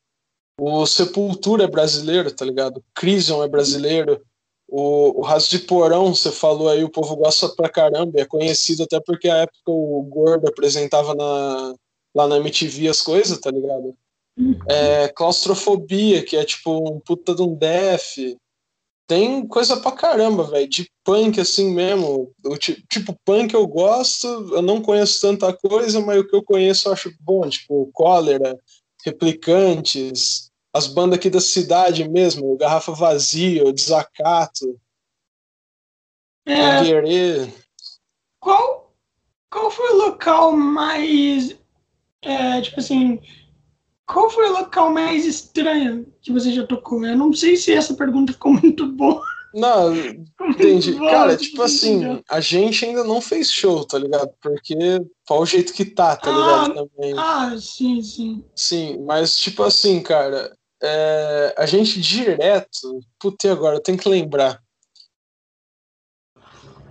o Sepultura é brasileiro, tá ligado? Crisium é brasileiro. O, o Raso de Porão, você falou aí, o povo gosta pra caramba. É conhecido até porque a época o Gordo apresentava na, lá na MTV as coisas, tá ligado? É, claustrofobia, que é tipo um puta de um def. Tem coisa pra caramba, velho. De punk assim mesmo. O, tipo, punk eu gosto, eu não conheço tanta coisa, mas o que eu conheço eu acho bom. Tipo, cólera, replicantes, as bandas aqui da cidade mesmo, Garrafa Vazia, o Desacato, é, Qual, qual foi o local mais. É, tipo assim. Qual foi o local mais estranho que você já tocou? Eu não sei se essa pergunta ficou muito boa. Não, entendi. Cara, tipo assim, a gente ainda não fez show, tá ligado? Porque foi o jeito que tá, tá ligado? Ah, Também. Ah, sim, sim. Sim, mas tipo assim, cara, é, a gente direto. Putz, agora eu tenho que lembrar.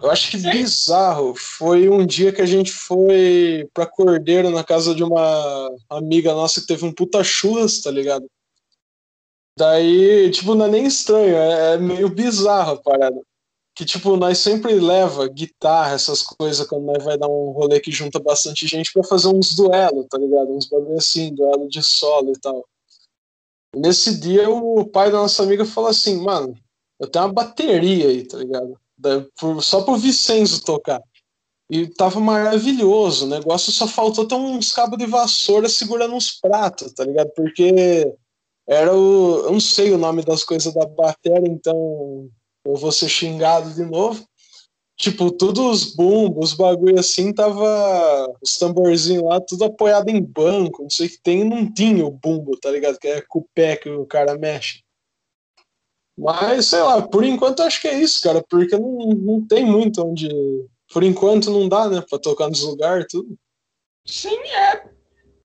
Eu acho que bizarro foi um dia que a gente foi pra Cordeiro na casa de uma amiga nossa que teve um puta churras, tá ligado? Daí, tipo, não é nem estranho, é, é meio bizarro a parada. Que, tipo, nós sempre leva guitarra, essas coisas, quando nós vai dar um rolê que junta bastante gente para fazer uns duelos, tá ligado? Uns bagulho assim, duelo de solo e tal. Nesse dia, o pai da nossa amiga falou assim, mano, eu tenho uma bateria aí, tá ligado? Só pro Vicenzo tocar. E tava maravilhoso, o negócio só faltou ter uns cabos de vassoura segurando uns pratos, tá ligado? Porque era o. Eu não sei o nome das coisas da bateria, então eu vou ser xingado de novo. Tipo, todos os bumbos, os bagulho assim, tava. Os tamborzinhos lá, tudo apoiado em banco, não sei o que tem, não tinha o bumbo, tá ligado? Que é com o pé que o cara mexe. Mas, sei lá, por enquanto acho que é isso, cara, porque não, não tem muito onde. Por enquanto não dá, né, pra tocar nos lugares tudo. Sim, é.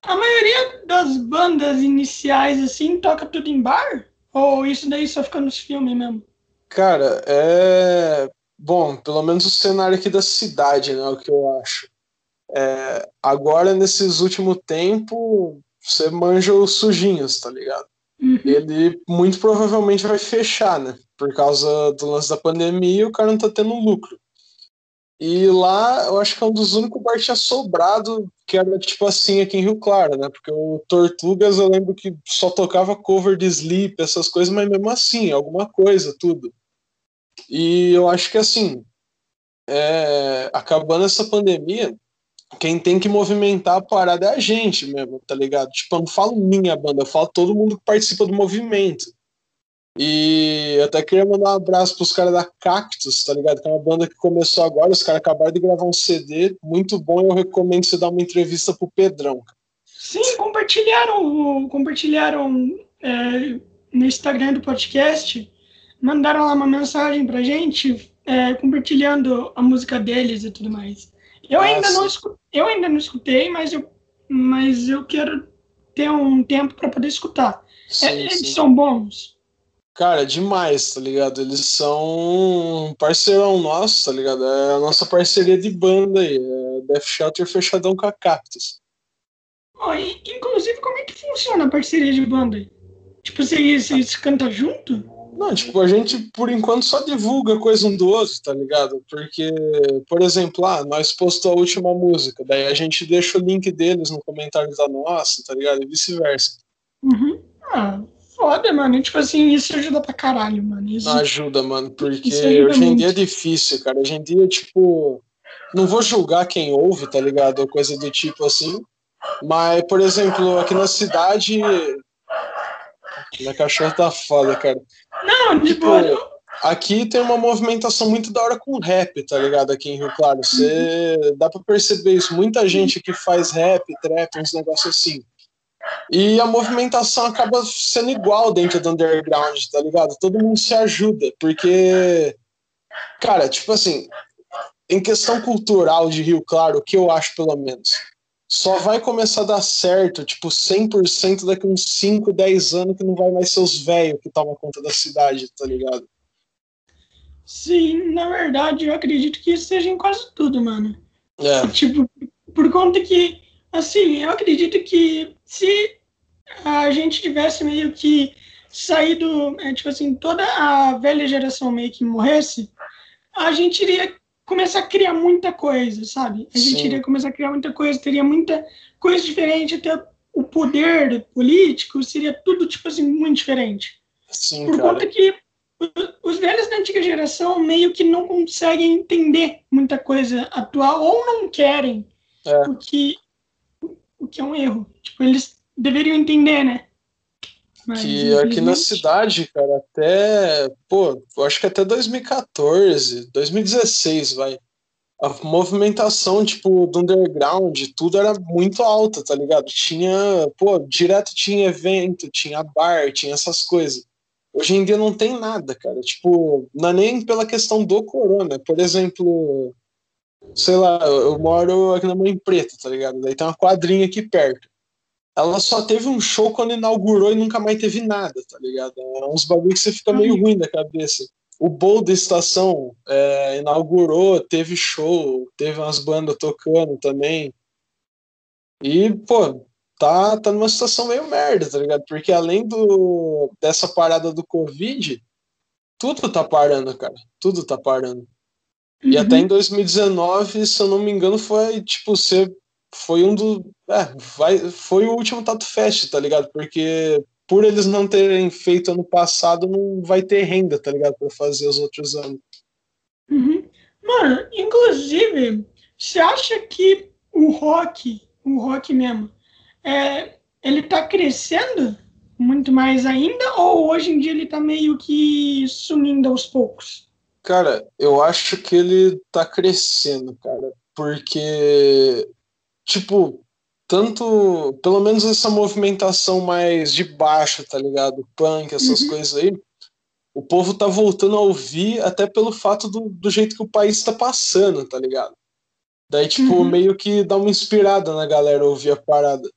A maioria das bandas iniciais, assim, toca tudo em bar? Ou isso daí só fica nos filmes mesmo? Cara, é. Bom, pelo menos o cenário aqui da cidade, né? O que eu acho. É... Agora, nesses últimos tempos, você manja os sujinhos, tá ligado? Uhum. Ele muito provavelmente vai fechar, né? Por causa do lance da pandemia, o cara não tá tendo lucro. E lá, eu acho que é um dos únicos bar que tinha sobrado, que era tipo assim aqui em Rio Claro, né? Porque o Tortugas eu lembro que só tocava cover de Sleep, essas coisas, mas mesmo assim, alguma coisa, tudo. E eu acho que assim, é, acabando essa pandemia, quem tem que movimentar a parada é a gente mesmo, tá ligado? Tipo, eu não falo minha banda, eu falo todo mundo que participa do movimento. E eu até queria mandar um abraço pros caras da Cactus, tá ligado? Que é uma banda que começou agora, os caras acabaram de gravar um CD muito bom, eu recomendo você dar uma entrevista pro Pedrão. Sim, compartilharam, compartilharam é, no Instagram do podcast, mandaram lá uma mensagem pra gente, é, compartilhando a música deles e tudo mais. Eu ainda, não, eu ainda não escutei, mas eu, mas eu quero ter um tempo para poder escutar. Sim, é, eles sim. são bons. Cara, demais, tá ligado? Eles são um parceirão nosso, tá ligado? É a nossa parceria de banda aí. É Death Shelter fechadão com a Cactus. Oh, e, inclusive, como é que funciona a parceria de banda? Tipo, vocês, vocês cantam junto? Não, tipo, a gente, por enquanto, só divulga coisa um do outro, tá ligado? Porque, por exemplo, ah, nós postou a última música, daí a gente deixa o link deles no comentário da nossa, tá ligado? E vice-versa. Uhum. Ah, foda, mano. E, tipo assim, isso ajuda pra caralho, mano. Isso... Ajuda, mano, porque hoje em dia é difícil, cara. Hoje em dia, tipo, não vou julgar quem ouve, tá ligado? Ou coisa do tipo assim. Mas, por exemplo, aqui na cidade. Minha cachorra tá foda, cara. Não, tipo. Aqui tem uma movimentação muito da hora com rap, tá ligado? Aqui em Rio Claro. Você dá pra perceber isso. Muita gente que faz rap, trap, uns negócios assim. E a movimentação acaba sendo igual dentro do underground, tá ligado? Todo mundo se ajuda, porque, cara, tipo assim, em questão cultural de Rio Claro, o que eu acho pelo menos, só vai começar a dar certo, tipo, 100% daqui uns 5, 10 anos que não vai mais ser os velhos que tomam conta da cidade, tá ligado? Sim, na verdade, eu acredito que isso seja em quase tudo, mano. É. Tipo, por conta que, assim, eu acredito que se a gente tivesse meio que saído, é, tipo assim, toda a velha geração meio que morresse, a gente iria começar a criar muita coisa, sabe? A gente Sim. iria começar a criar muita coisa, teria muita coisa diferente, até o poder político seria tudo, tipo assim, muito diferente. Sim, Por cara. conta que os velhos da antiga geração meio que não conseguem entender muita coisa atual ou não querem é. o, que, o que é um erro. Tipo, eles deveriam entender, né? Mas, que aqui na cidade, cara, até, pô, eu acho que até 2014, 2016, vai. A movimentação, tipo, do underground, tudo era muito alta, tá ligado? Tinha, pô, direto tinha evento, tinha bar, tinha essas coisas. Hoje em dia não tem nada, cara. Tipo, não é nem pela questão do corona. Por exemplo, sei lá, eu moro aqui na Mãe Preta, tá ligado? Daí tem uma quadrinha aqui perto ela só teve um show quando inaugurou e nunca mais teve nada, tá ligado? É uns bagulho que você fica meio ruim da cabeça. O Bowl da estação é, inaugurou, teve show, teve umas bandas tocando também. E, pô, tá, tá numa situação meio merda, tá ligado? Porque além do, dessa parada do Covid, tudo tá parando, cara. Tudo tá parando. Uhum. E até em 2019, se eu não me engano, foi tipo, você foi um do. É, vai, foi o último Tato Fest, tá ligado? Porque por eles não terem feito ano passado, não vai ter renda, tá ligado? Pra fazer os outros anos. Uhum. Mano, inclusive, você acha que o rock, o rock mesmo, é, ele tá crescendo muito mais ainda? Ou hoje em dia ele tá meio que sumindo aos poucos? Cara, eu acho que ele tá crescendo, cara. Porque tipo, tanto, pelo menos essa movimentação mais de baixo, tá ligado? Punk, essas uhum. coisas aí, o povo tá voltando a ouvir até pelo fato do, do jeito que o país tá passando, tá ligado? Daí, tipo, uhum. meio que dá uma inspirada na galera ouvir a parada.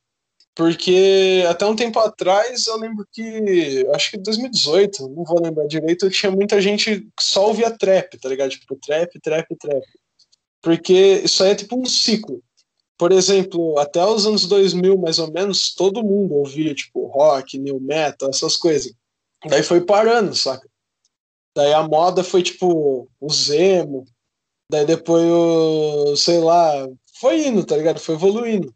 Porque até um tempo atrás, eu lembro que, acho que 2018, não vou lembrar direito, tinha muita gente que só ouvia trap, tá ligado? Tipo, trap, trap, trap. Porque isso aí é tipo um ciclo por exemplo, até os anos 2000, mais ou menos, todo mundo ouvia, tipo, rock, new metal, essas coisas. Daí foi parando, saca? Daí a moda foi, tipo, o Zemo. Daí depois o, sei lá, foi indo, tá ligado? Foi evoluindo.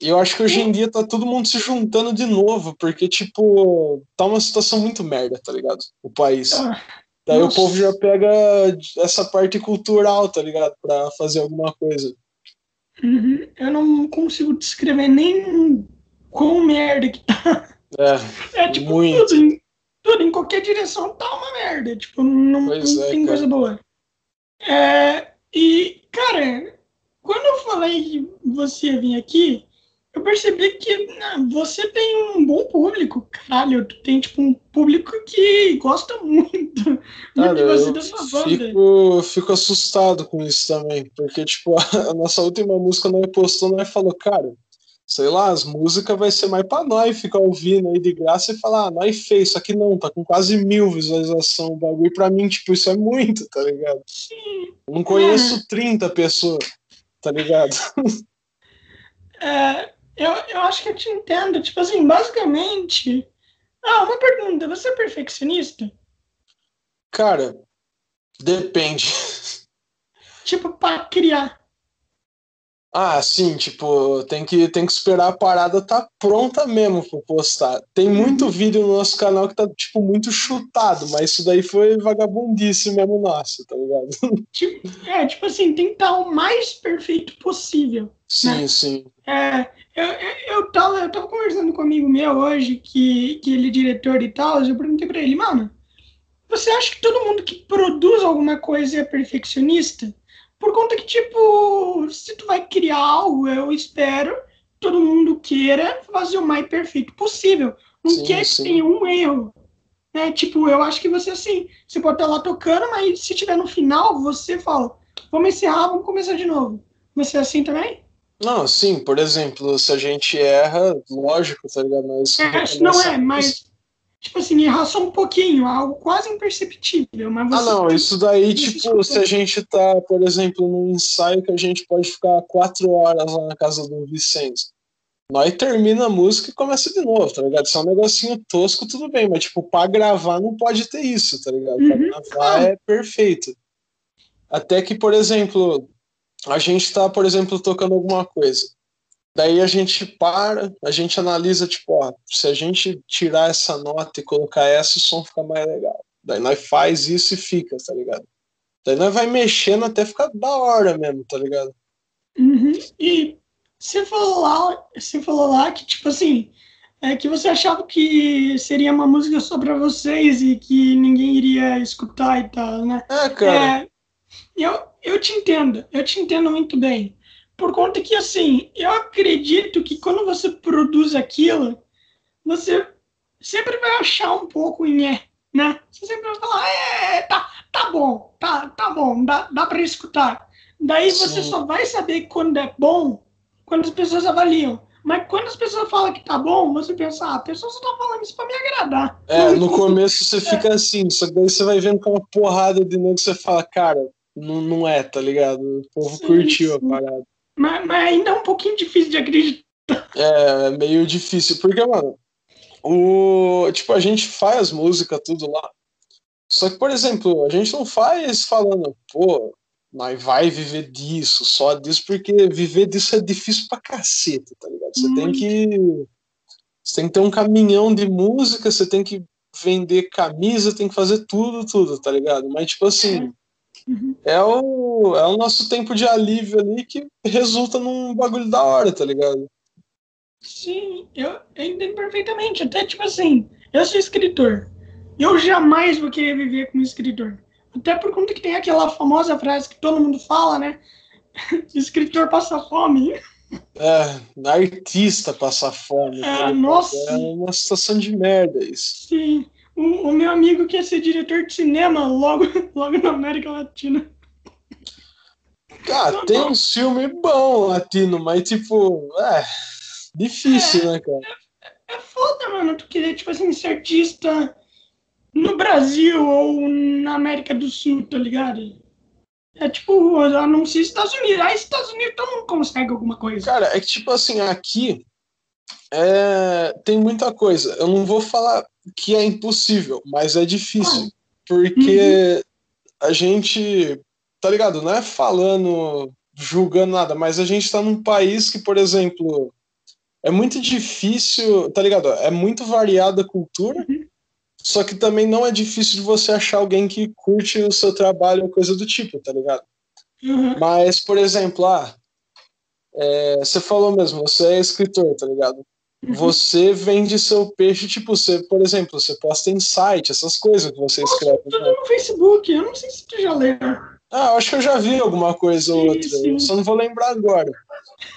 E eu acho que hoje em dia tá todo mundo se juntando de novo, porque, tipo, tá uma situação muito merda, tá ligado? O país. Ah, Daí Nossa. o povo já pega essa parte cultural, tá ligado? Pra fazer alguma coisa. Uhum. Eu não consigo descrever nem quão merda que tá. É, é tipo, muito. Tudo, em, tudo em qualquer direção tá uma merda. Tipo, não, não é, tem cara. coisa boa. É, e, cara, quando eu falei que você ia vir aqui, eu percebi que né, você tem um bom público, caralho. Tu tem, tipo, um público que gosta muito, Cara, de você da sua banda. Fico, fico assustado com isso também, porque, tipo, a, nossa última música nós postou, nós falou, cara, sei lá, as músicas vai ser mais pra nós ficar ouvindo aí de graça e falar, ah, nós fez, isso aqui não, tá com quase mil visualizações o bagulho. Pra mim, tipo, isso é muito, tá ligado? Sim. não conheço é. 30 pessoas, tá ligado? É, eu, eu acho que eu te entendo. Tipo assim, basicamente. Ah, uma pergunta: você é perfeccionista? Cara, depende. Tipo, para criar. Ah, sim, tipo, tem que, tem que esperar a parada tá pronta mesmo pra postar. Tem muito uhum. vídeo no nosso canal que tá, tipo, muito chutado, mas isso daí foi vagabundice mesmo nosso, tá ligado? Tipo, é, tipo assim, tem que estar o mais perfeito possível. Sim, né? sim. É, eu, eu, eu, tava, eu tava conversando com um amigo meu hoje, que, que ele é diretor e tal, eu perguntei pra ele, mano, você acha que todo mundo que produz alguma coisa é perfeccionista? Por conta que, tipo, se tu vai criar algo, eu espero todo mundo queira fazer o mais perfeito possível. Não sim, quer que tenha um erro. Né? Tipo, eu acho que você, assim, você pode estar lá tocando, mas se tiver no final, você fala, vamos encerrar, vamos começar de novo. Você é assim também? Não, sim, por exemplo, se a gente erra, lógico, tá ligado? Mas é, não é, mas tipo assim, errar só um pouquinho, algo quase imperceptível. Mas ah, não, isso daí, tipo, se a gente tá, por exemplo, num ensaio que a gente pode ficar quatro horas lá na casa do Vicente. Nós termina a música e começa de novo, tá ligado? Se é um negocinho tosco, tudo bem, mas, tipo, pra gravar não pode ter isso, tá ligado? Pra uhum. gravar é perfeito. Até que, por exemplo, a gente tá, por exemplo, tocando alguma coisa. Daí a gente para, a gente analisa, tipo, ó, se a gente tirar essa nota e colocar essa, o som fica mais legal. Daí nós faz isso e fica, tá ligado? Daí nós vai mexendo até ficar da hora mesmo, tá ligado? Uhum. E você falou lá, você falou lá que, tipo assim, é que você achava que seria uma música só pra vocês e que ninguém iria escutar e tal, né? É, cara. É, eu, eu te entendo, eu te entendo muito bem por conta que, assim, eu acredito que quando você produz aquilo, você sempre vai achar um pouco em é, né? Você sempre vai falar, é, tá, tá bom, tá, tá bom, dá, dá para escutar. Daí Sim. você só vai saber quando é bom quando as pessoas avaliam. Mas quando as pessoas falam que tá bom, você pensa, ah, a pessoa só tá falando isso pra me agradar. É, no começo você fica assim, só que daí você vai vendo com uma porrada de novo você fala, cara, não, não é, tá ligado? O povo sim, curtiu sim. a parada. Mas, mas, ainda é um pouquinho difícil de acreditar. É, meio difícil. Porque, mano, o, tipo, a gente faz música, tudo lá. Só que, por exemplo, a gente não faz falando, pô, nós vai viver disso, só disso, porque viver disso é difícil pra cacete, tá ligado? Você tem que. Você tem que ter um caminhão de música, você tem que vender camisa, tem que fazer tudo, tudo, tá ligado? Mas, tipo assim. É Uhum. É, o, é o nosso tempo de alívio ali que resulta num bagulho da hora, tá ligado? Sim, eu, eu entendo perfeitamente. Até tipo assim, eu sou escritor. Eu jamais vou querer viver como escritor. Até por conta que tem aquela famosa frase que todo mundo fala, né? escritor passa fome. É, artista passa fome. É, nossa. É uma situação de merda isso. Sim o, o, meu amigo quer ser diretor de cinema logo, logo na América Latina. Cara, tem um filme bom latino, mas tipo, é difícil, é, né, cara? É, é foda, mano, tu querer, tipo assim, ser artista no Brasil ou na América do Sul, tá ligado? É tipo, anuncia Estados Unidos. Aí Estados Unidos todo mundo consegue alguma coisa. Cara, é que tipo assim, aqui é, tem muita coisa. Eu não vou falar que é impossível, mas é difícil. Porque uhum. a gente, tá ligado? Não é falando, julgando nada, mas a gente tá num país que, por exemplo, é muito difícil, tá ligado? É muito variada a cultura, uhum. só que também não é difícil de você achar alguém que curte o seu trabalho ou coisa do tipo, tá ligado? Uhum. Mas, por exemplo, ah, é, você falou mesmo, você é escritor, tá ligado? você vende seu peixe, tipo, você, por exemplo, você posta em site, essas coisas que você escreve. Tudo né? no Facebook, eu não sei se tu já leu. Ah, acho que eu já vi alguma coisa ou outra, sim. só não vou lembrar agora.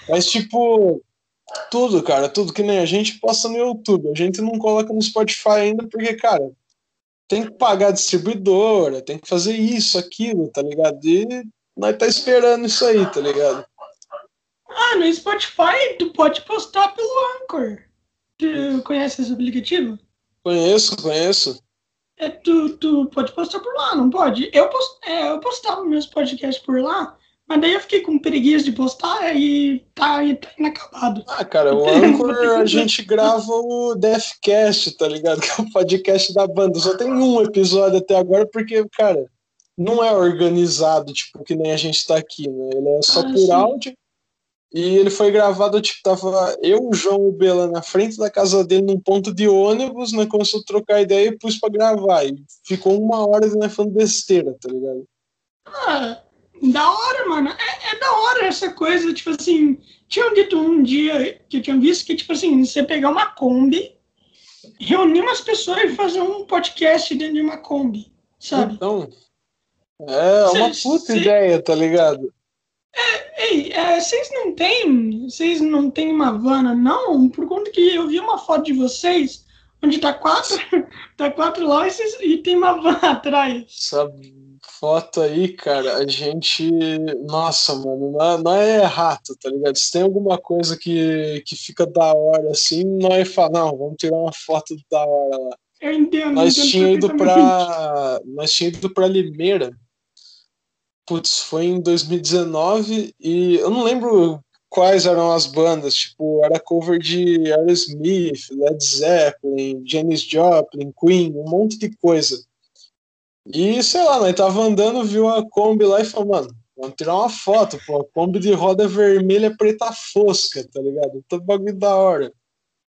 Mas, tipo, tudo, cara, tudo que nem a gente posta no YouTube, a gente não coloca no Spotify ainda porque, cara, tem que pagar a distribuidora, tem que fazer isso, aquilo, tá ligado? E nós tá esperando isso aí, tá ligado? Ah, no Spotify tu pode postar pelo Anchor. Tu conhece esse aplicativo? Conheço, conheço. É, tu, tu pode postar por lá, não pode? Eu, post, é, eu postava meus podcasts por lá, mas daí eu fiquei com preguiça de postar e tá, e tá inacabado. Ah, cara, o Anchor a gente grava o Deathcast, tá ligado? Que é o podcast da banda. Só tem um episódio até agora porque, cara, não é organizado, tipo, que nem a gente tá aqui, né? Ele é só ah, por sim. áudio. E ele foi gravado, tipo, tava eu, o João e o Bela na frente da casa dele, num ponto de ônibus, né? Começou a trocar ideia e pus pra gravar. E ficou uma hora né, falando besteira, tá ligado? Ah, da hora, mano. É, é, da hora essa coisa, tipo assim. Tinha dito um dia que eu tinha visto que, tipo assim, você pegar uma Kombi, reunir umas pessoas e fazer um podcast dentro de uma Kombi, sabe? Então. É uma cê, puta cê... ideia, tá ligado? É, ei, é, vocês não têm. Vocês não têm uma vana, não? Por conta que eu vi uma foto de vocês onde tá quatro, tá quatro lá e tem uma van atrás. Essa foto aí, cara, a gente. Nossa, mano, não é, é rato, tá ligado? Se tem alguma coisa que, que fica da hora assim, nós fala, não, vamos tirar uma foto da hora lá. Eu entendo. Nós tinha ido pra. Nós tinha ido pra Limeira. Putz, foi em 2019 e eu não lembro quais eram as bandas, tipo, era cover de Aerosmith, Led Zeppelin, Janis Joplin, Queen, um monte de coisa. E, sei lá, nós tava andando, viu a Kombi lá e falou, mano, vamos tirar uma foto, pô, a Kombi de roda vermelha preta fosca, tá ligado? Todo bagulho da hora.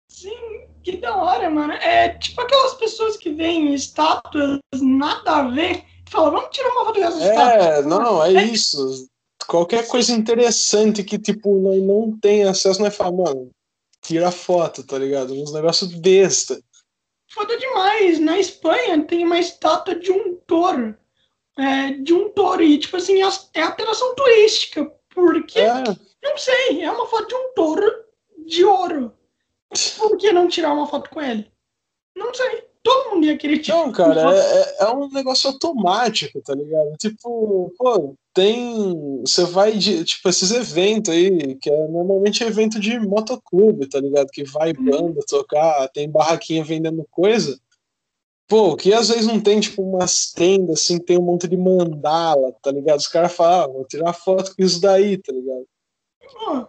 Sim, que da hora, mano. É tipo aquelas pessoas que veem estátuas nada a ver falam, vamos tirar uma foto dessa é, estátua. É, não, é, é isso qualquer coisa interessante que, tipo, nós não tem acesso, nós fala, mano, tira foto, tá ligado? Uns negócios besta. Foda demais. Na Espanha tem uma estátua de um touro. É, de um touro. E, tipo assim, é atração turística. Porque, é. não sei, é uma foto de um touro de ouro. Por que não tirar uma foto com ele? Não sei todo mundo ia querer tirar. Não, cara, é, é, um negócio automático, tá ligado? Tipo, pô, tem. Você vai de. Tipo, esses eventos aí, que é normalmente evento de motoclube, tá ligado? Que vai uhum. banda tocar, tem barraquinha vendendo coisa. Pô, que às vezes não tem, tipo, umas tendas assim, tem um monte de mandala, tá ligado? Os caras falam, ah, vou tirar foto com isso daí, tá ligado? Pô,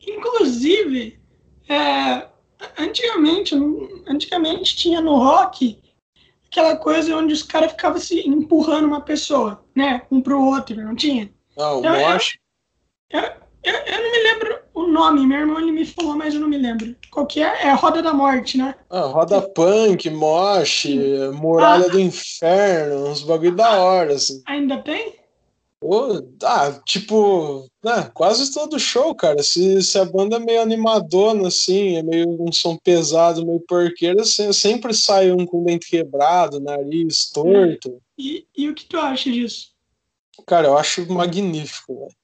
inclusive, é, antigamente, antigamente tinha no rock aquela coisa onde os caras ficavam se empurrando uma pessoa, né? Um pro outro, não tinha? Ah, o eu, eu, eu, eu, não me lembro o nome, meu irmão ele me falou, mas eu não me lembro. Qual que é? É Roda da Morte, né? Ah, Roda Punk, Mosh, Muralha ah, do Inferno, uns bagulho da hora, assim. Ainda tem? Oh, ah, tipo, né, quase todo show, cara. Se, se a banda é meio animadona, assim, é meio um som pesado, meio porqueiro, assim, sempre sai um com dente quebrado, nariz torto. E, e o que tu acha disso? Cara, eu acho magnífico, velho.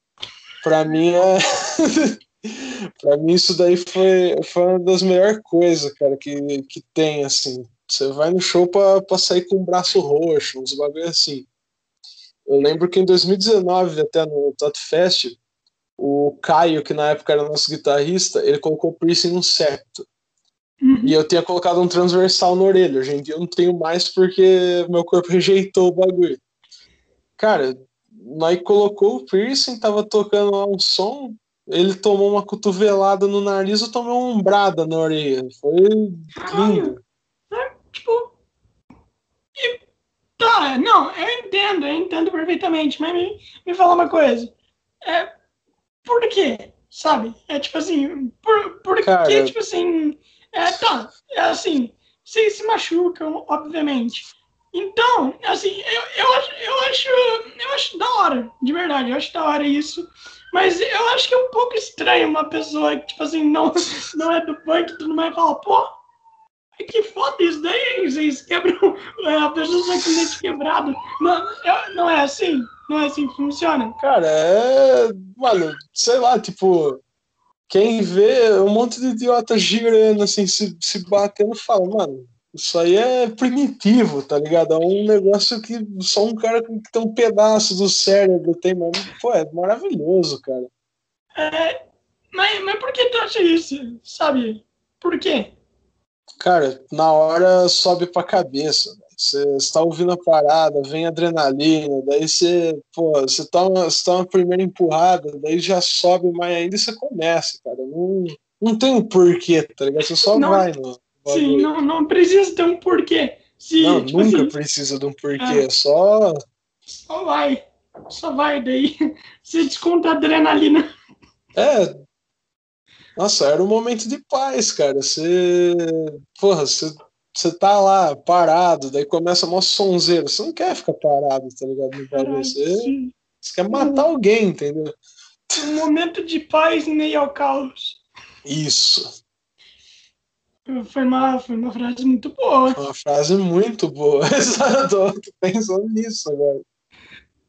Pra mim é. pra mim isso daí foi, foi uma das melhores coisas, cara, que, que tem, assim. Você vai no show pra, pra sair com o braço roxo, uns bagulho assim. Eu lembro que em 2019, até no Tot Fest, o Caio, que na época era nosso guitarrista, ele colocou piercing no septo. Uhum. E eu tinha colocado um transversal na orelha. Hoje em dia eu não tenho mais porque meu corpo rejeitou o bagulho. Cara, nós colocou o piercing, tava tocando lá um som, ele tomou uma cotovelada no nariz, eu tomei uma umbrada na orelha. Foi lindo. É, tipo, Tá, não, eu entendo, eu entendo perfeitamente, mas me, me fala uma coisa. É, por quê? Sabe? É tipo assim, por, por Cara, que, tipo assim, é, tá, é assim, vocês se machucam, obviamente. Então, assim, eu, eu, acho, eu, acho, eu acho da hora, de verdade, eu acho da hora isso. Mas eu acho que é um pouco estranho uma pessoa que, tipo assim, não, não é do punk e tudo mais falar, pô, que foda isso daí, vocês quebram é, a pessoa só com dente quebrado. É, não é assim? Não é assim que funciona? Cara, é. Mano, sei lá, tipo. Quem vê um monte de idiota girando, assim, se, se batendo, fala, mano, isso aí é primitivo, tá ligado? É um negócio que só um cara que tem um pedaço do cérebro tem, mas, pô, é maravilhoso, cara. É, mas, mas por que tu acha isso, sabe? Por quê? Cara, na hora sobe pra cabeça. Você está ouvindo a parada, vem adrenalina, daí você, pô, você toma, você toma a primeira empurrada, daí já sobe mais ainda e você começa, cara. Não, não tem um porquê, tá ligado? Você só não, vai no. Sim, não, não precisa ter um porquê. Sim, não, tipo nunca assim, precisa de um porquê, é, só. Só vai. Só vai, daí você desconta a adrenalina. É, nossa, era um momento de paz, cara. Você. Porra, você, você tá lá parado, daí começa a mó sonzeira. Você não quer ficar parado, tá ligado? Você, você quer matar alguém, entendeu? Um momento de paz em meio ao caos. Isso. Foi uma, foi uma frase muito boa. Uma frase muito boa. Exato. Tô pensando nisso agora.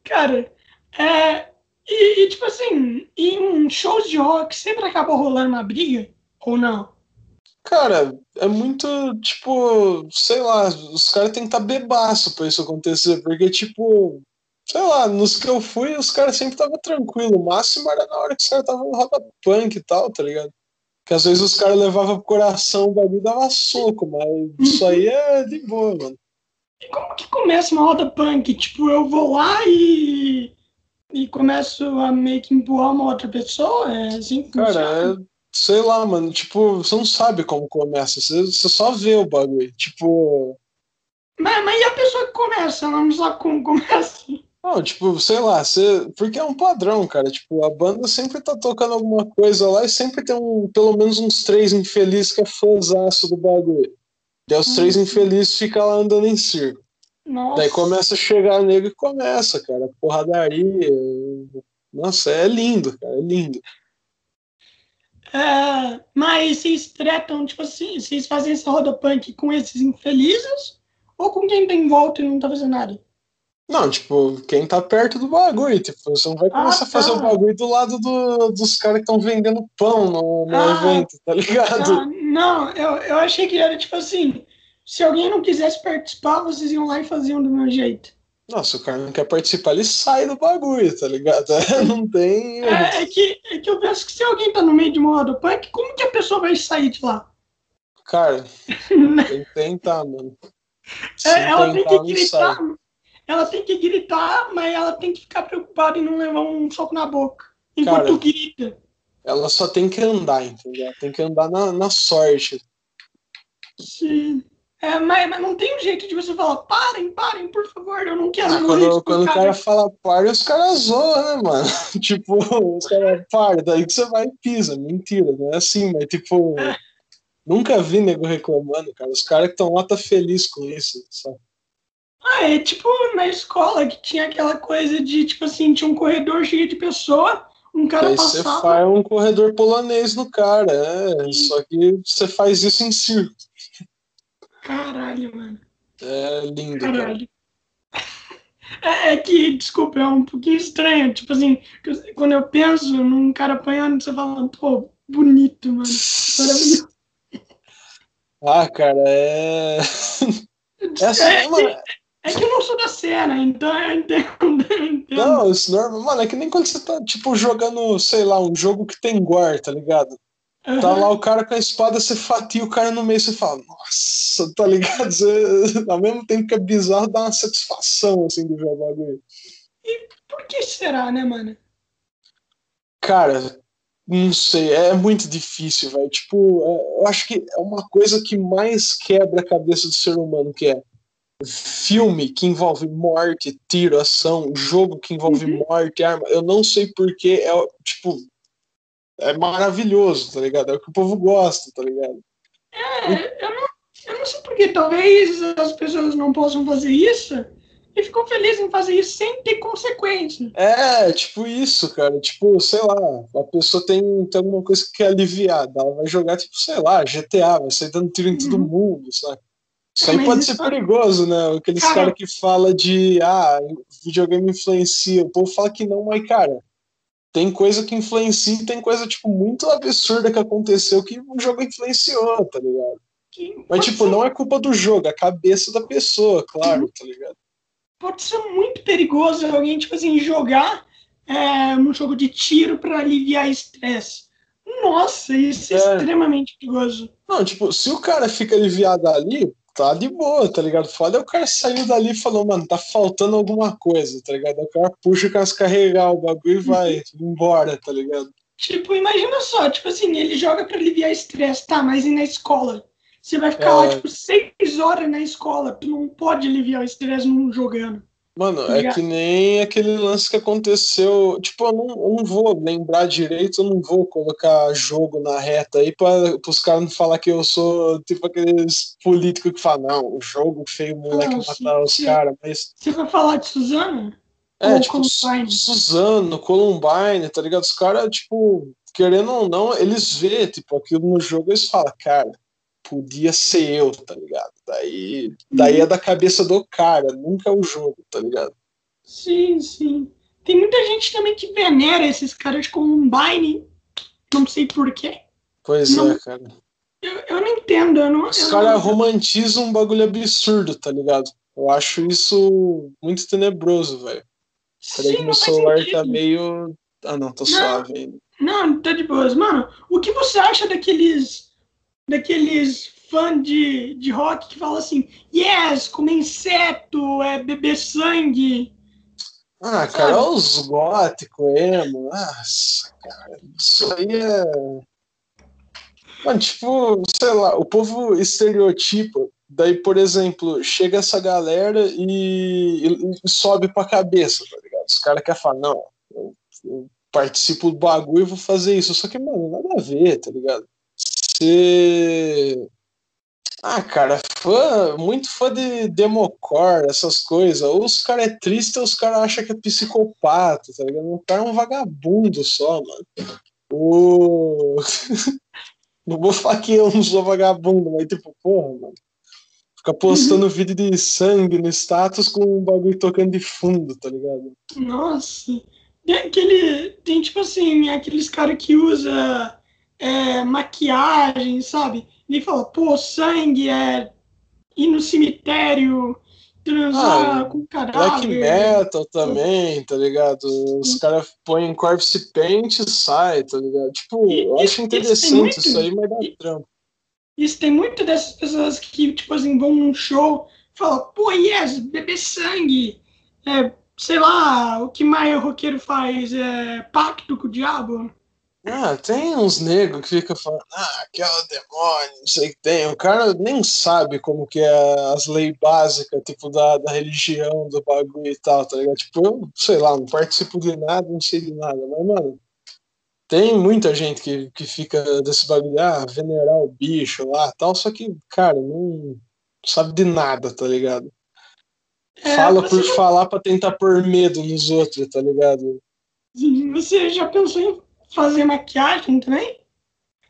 Cara, é, e, e, tipo assim, em shows de rock sempre acaba rolando uma briga? Ou não? Cara, é muito, tipo, sei lá, os caras têm que estar tá bebaço pra isso acontecer, porque, tipo, sei lá, nos que eu fui, os caras sempre estavam tranquilo. O máximo era na hora que os caras estavam no roda punk e tal, tá ligado? Que às vezes os caras levavam pro coração o bagulho dava soco, mas isso aí é de boa, mano. E como que começa uma roda punk? Tipo, eu vou lá e. e começo a meio que empurrar uma outra pessoa? É assim que Cara, é, sei lá, mano. Tipo, você não sabe como começa. Você, você só vê o bagulho. Tipo. Mas, mas e a pessoa que começa? Ela não sabe como começa? Não, tipo, sei lá, você... porque é um padrão, cara. Tipo, a banda sempre tá tocando alguma coisa lá e sempre tem um, pelo menos uns três infelizes que é fãzaço do bagulho. E os três uhum. infelizes ficam lá andando em circo. Nossa. Daí começa a chegar nego e começa, cara. Porradaria. Nossa, é lindo, cara. É lindo. É, mas vocês tretam, tipo assim, vocês fazem essa roda punk com esses infelizes ou com quem tá em volta e não tá fazendo nada? Não, tipo, quem tá perto do bagulho, tipo, você não vai começar ah, tá. a fazer o bagulho do lado do, dos caras que estão vendendo pão no, no ah, evento, tá ligado? Ah, não, eu, eu achei que era tipo assim, se alguém não quisesse participar, vocês iam lá e faziam do meu jeito. Nossa, o cara não quer participar, ele sai do bagulho, tá ligado? não tem. É, é, que, é que eu penso que se alguém tá no meio de uma roda punk, como que a pessoa vai sair de lá? Cara, tem que tentar, mano. É, ela tem que gritar ela tem que gritar, mas ela tem que ficar preocupada em não levar um soco na boca. Enquanto Cara, grita. Ela só tem que andar, entendeu? Tem que andar na, na sorte. Sim. É, mas, mas não tem um jeito de você falar, parem, parem, por favor, eu não quero ah, Quando, quando o cara fala pare, os caras zoam, né, mano? tipo, os caras parem, daí que você vai e pisa. Mentira, não é assim, mas tipo. Nunca vi nego reclamando, cara. Os caras que estão lá tá feliz com isso, sabe? Ah, é tipo na escola que tinha aquela coisa de, tipo assim, tinha um corredor cheio de pessoa, um cara aí passava... você faz um corredor polonês no cara, é, só que você faz isso em circo. Caralho, mano. É lindo, Caralho. Cara. É, é, que, desculpa, é um pouquinho estranho. Tipo assim, quando eu penso num cara apanhando, você fala, pô, bonito, mano. Maravilhoso. Ah, cara, é. É assim, é, mano, é que eu não sou da cena, então eu entendo. Eu entendo. Não, isso normal. Mano, é que nem quando você tá, tipo, jogando, sei lá, um jogo que tem gore, tá ligado? Tá lá o cara com a espada, você fatia o cara no meio, você fala, nossa, tá ligado? Você, ao mesmo tempo que é bizarro, dá uma satisfação, assim, de ver o bagulho. E por que será, né, mano? Cara, não sei, é muito difícil, velho. Tipo, é, eu acho que é uma coisa que mais quebra a cabeça do ser humano, que é filme que envolve morte, tiro, ação, jogo que envolve uhum. morte, arma, eu não sei porque é tipo é maravilhoso, tá ligado? É o que o povo gosta, tá ligado? É, eu não, eu não sei porque talvez as pessoas não possam fazer isso e ficam felizes em fazer isso sem ter consequência. É, tipo isso, cara. Tipo, sei lá, a pessoa tem, tem alguma coisa que quer aliviar, ela vai jogar, tipo, sei lá, GTA, vai sair dando tiro em todo uhum. mundo, sabe? Isso aí pode ser perigoso, né? Aqueles caras cara que fala de ah, videogame influencia. O povo fala que não, mas, cara, tem coisa que influencia tem coisa, tipo, muito absurda que aconteceu que o jogo influenciou, tá ligado? Mas, tipo, ser... não é culpa do jogo, é a cabeça da pessoa, claro, tá ligado? Pode ser muito perigoso alguém, tipo assim, jogar é, um jogo de tiro para aliviar estresse. Nossa, isso é, é extremamente perigoso. Não, tipo, se o cara fica aliviado ali, tá de boa, tá ligado? Foda é o cara saiu dali e falou, mano, tá faltando alguma coisa, tá ligado? O cara puxa o cara carregar o bagulho e vai embora, tá ligado? Tipo, imagina só, tipo assim, ele joga pra aliviar estresse, tá, mas e na escola? Você vai ficar é... lá, tipo, seis horas na escola, tu não pode aliviar o estresse não jogando. Mano, é que nem aquele lance que aconteceu. Tipo, eu não, eu não vou lembrar direito, eu não vou colocar jogo na reta aí para os caras não falar que eu sou tipo aqueles políticos que falam, não, o jogo feio, moleque matar os caras. Mas... Você vai falar de Suzano? É, ou tipo, Columbine? Suzano, Columbine, tá ligado? Os caras, tipo, querendo ou não, eles vê, tipo, aquilo no jogo, eles falam, cara, podia ser eu, tá ligado? Daí, daí é uhum. da cabeça do cara, nunca é o jogo, tá ligado? Sim, sim. Tem muita gente também que venera esses caras de Columbine, não sei porquê. Pois não, é, cara. Eu, eu não entendo, eu não. Os caras romantizam um bagulho absurdo, tá ligado? Eu acho isso muito tenebroso, velho. Peraí que meu celular tá sentido. tá meio. Ah, não, tá não, suave ainda. Não, tá de boas. Mano, o que você acha daqueles. Daqueles fãs de, de rock que falam assim: yes, comer inseto, é beber sangue? Ah, cara, olha os góticos, emo. Nossa, cara, isso aí é. Mano, tipo, sei lá, o povo estereotipa. Daí, por exemplo, chega essa galera e, e, e sobe pra cabeça, tá ligado? Os caras querem falar, não, eu, eu, participo do bagulho e vou fazer isso. Só que, mano, nada a ver, tá ligado? Ah, cara, fã, muito fã de Democor, essas coisas. Ou os caras é triste ou os caras acham que é psicopata, tá ligado? O cara é um vagabundo só, mano. O. Não vou falar que eu não sou vagabundo, mas tipo, porra, mano. Fica postando uhum. vídeo de sangue no status com um bagulho tocando de fundo, tá ligado? Nossa. Tem aquele. Tem tipo assim, aqueles caras que usa é, maquiagem, sabe? E fala, pô, sangue é ir no cemitério, transar ah, com cadáver. Black metal também, tá ligado? Os caras põem corpse paint e sai, tá ligado? Tipo, e, eu acho interessante muito, isso aí, mas dá trampo. Isso tem muito dessas pessoas que, tipo assim, vão num show falam, pô, yes, beber sangue. É, sei lá, o que mais o roqueiro faz? É pacto com o diabo? Ah, tem uns negros que ficam falando, ah, que é o demônio, não sei o que tem. O cara nem sabe como que é as leis básicas, tipo, da, da religião, do bagulho e tal, tá ligado? Tipo, eu, sei lá, não participo de nada, não sei de nada, mas, mano, tem muita gente que, que fica desse bagulho, ah, venerar o bicho lá tal, só que, cara, não sabe de nada, tá ligado? É, Fala por falar pra tentar pôr medo nos outros, tá ligado? Você já pensou em fazer maquiagem também?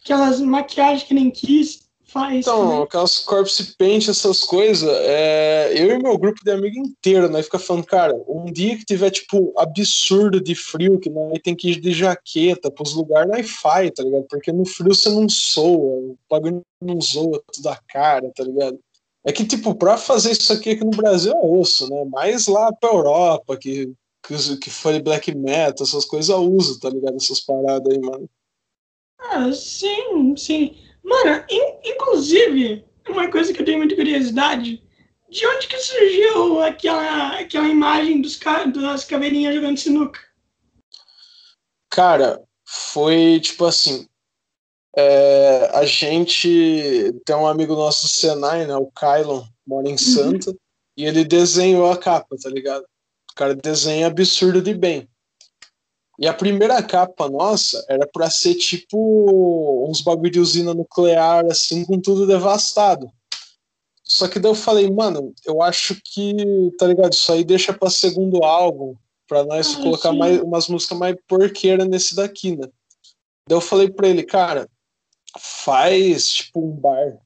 Aquelas maquiagens que nem quis faz. Então, também. aquelas corpse paint, essas coisas, é, eu e meu grupo de amigo inteiro, nós fica falando, cara, um dia que tiver, tipo, absurdo de frio, que nós tem que ir de jaqueta pros lugares, nós faz, tá ligado? Porque no frio você não soa, o bagulho não zoa tudo a cara, tá ligado? É que, tipo, pra fazer isso aqui aqui no Brasil é osso, né? Mais lá pra Europa, que, que, que foi black metal, essas coisas uso, tá ligado? Essas paradas aí, mano. Ah, sim, sim. Mano, in, inclusive, uma coisa que eu tenho muita curiosidade, de onde que surgiu aquela, aquela imagem dos, das caveirinhas jogando sinuca? Cara, foi tipo assim. É, a gente tem um amigo nosso do Senai, né? O Kylon, mora em uhum. Santa, uhum. e ele desenhou a capa, tá ligado? O cara desenha absurdo de bem. E a primeira capa nossa era para ser tipo uns bagulho de usina nuclear, assim, com tudo devastado. Só que daí eu falei, mano, eu acho que, tá ligado? Isso aí deixa pra segundo álbum, pra nós ah, colocar mais, umas músicas mais porqueiras nesse daqui, né? Daí eu falei pra ele, cara, faz tipo um bar.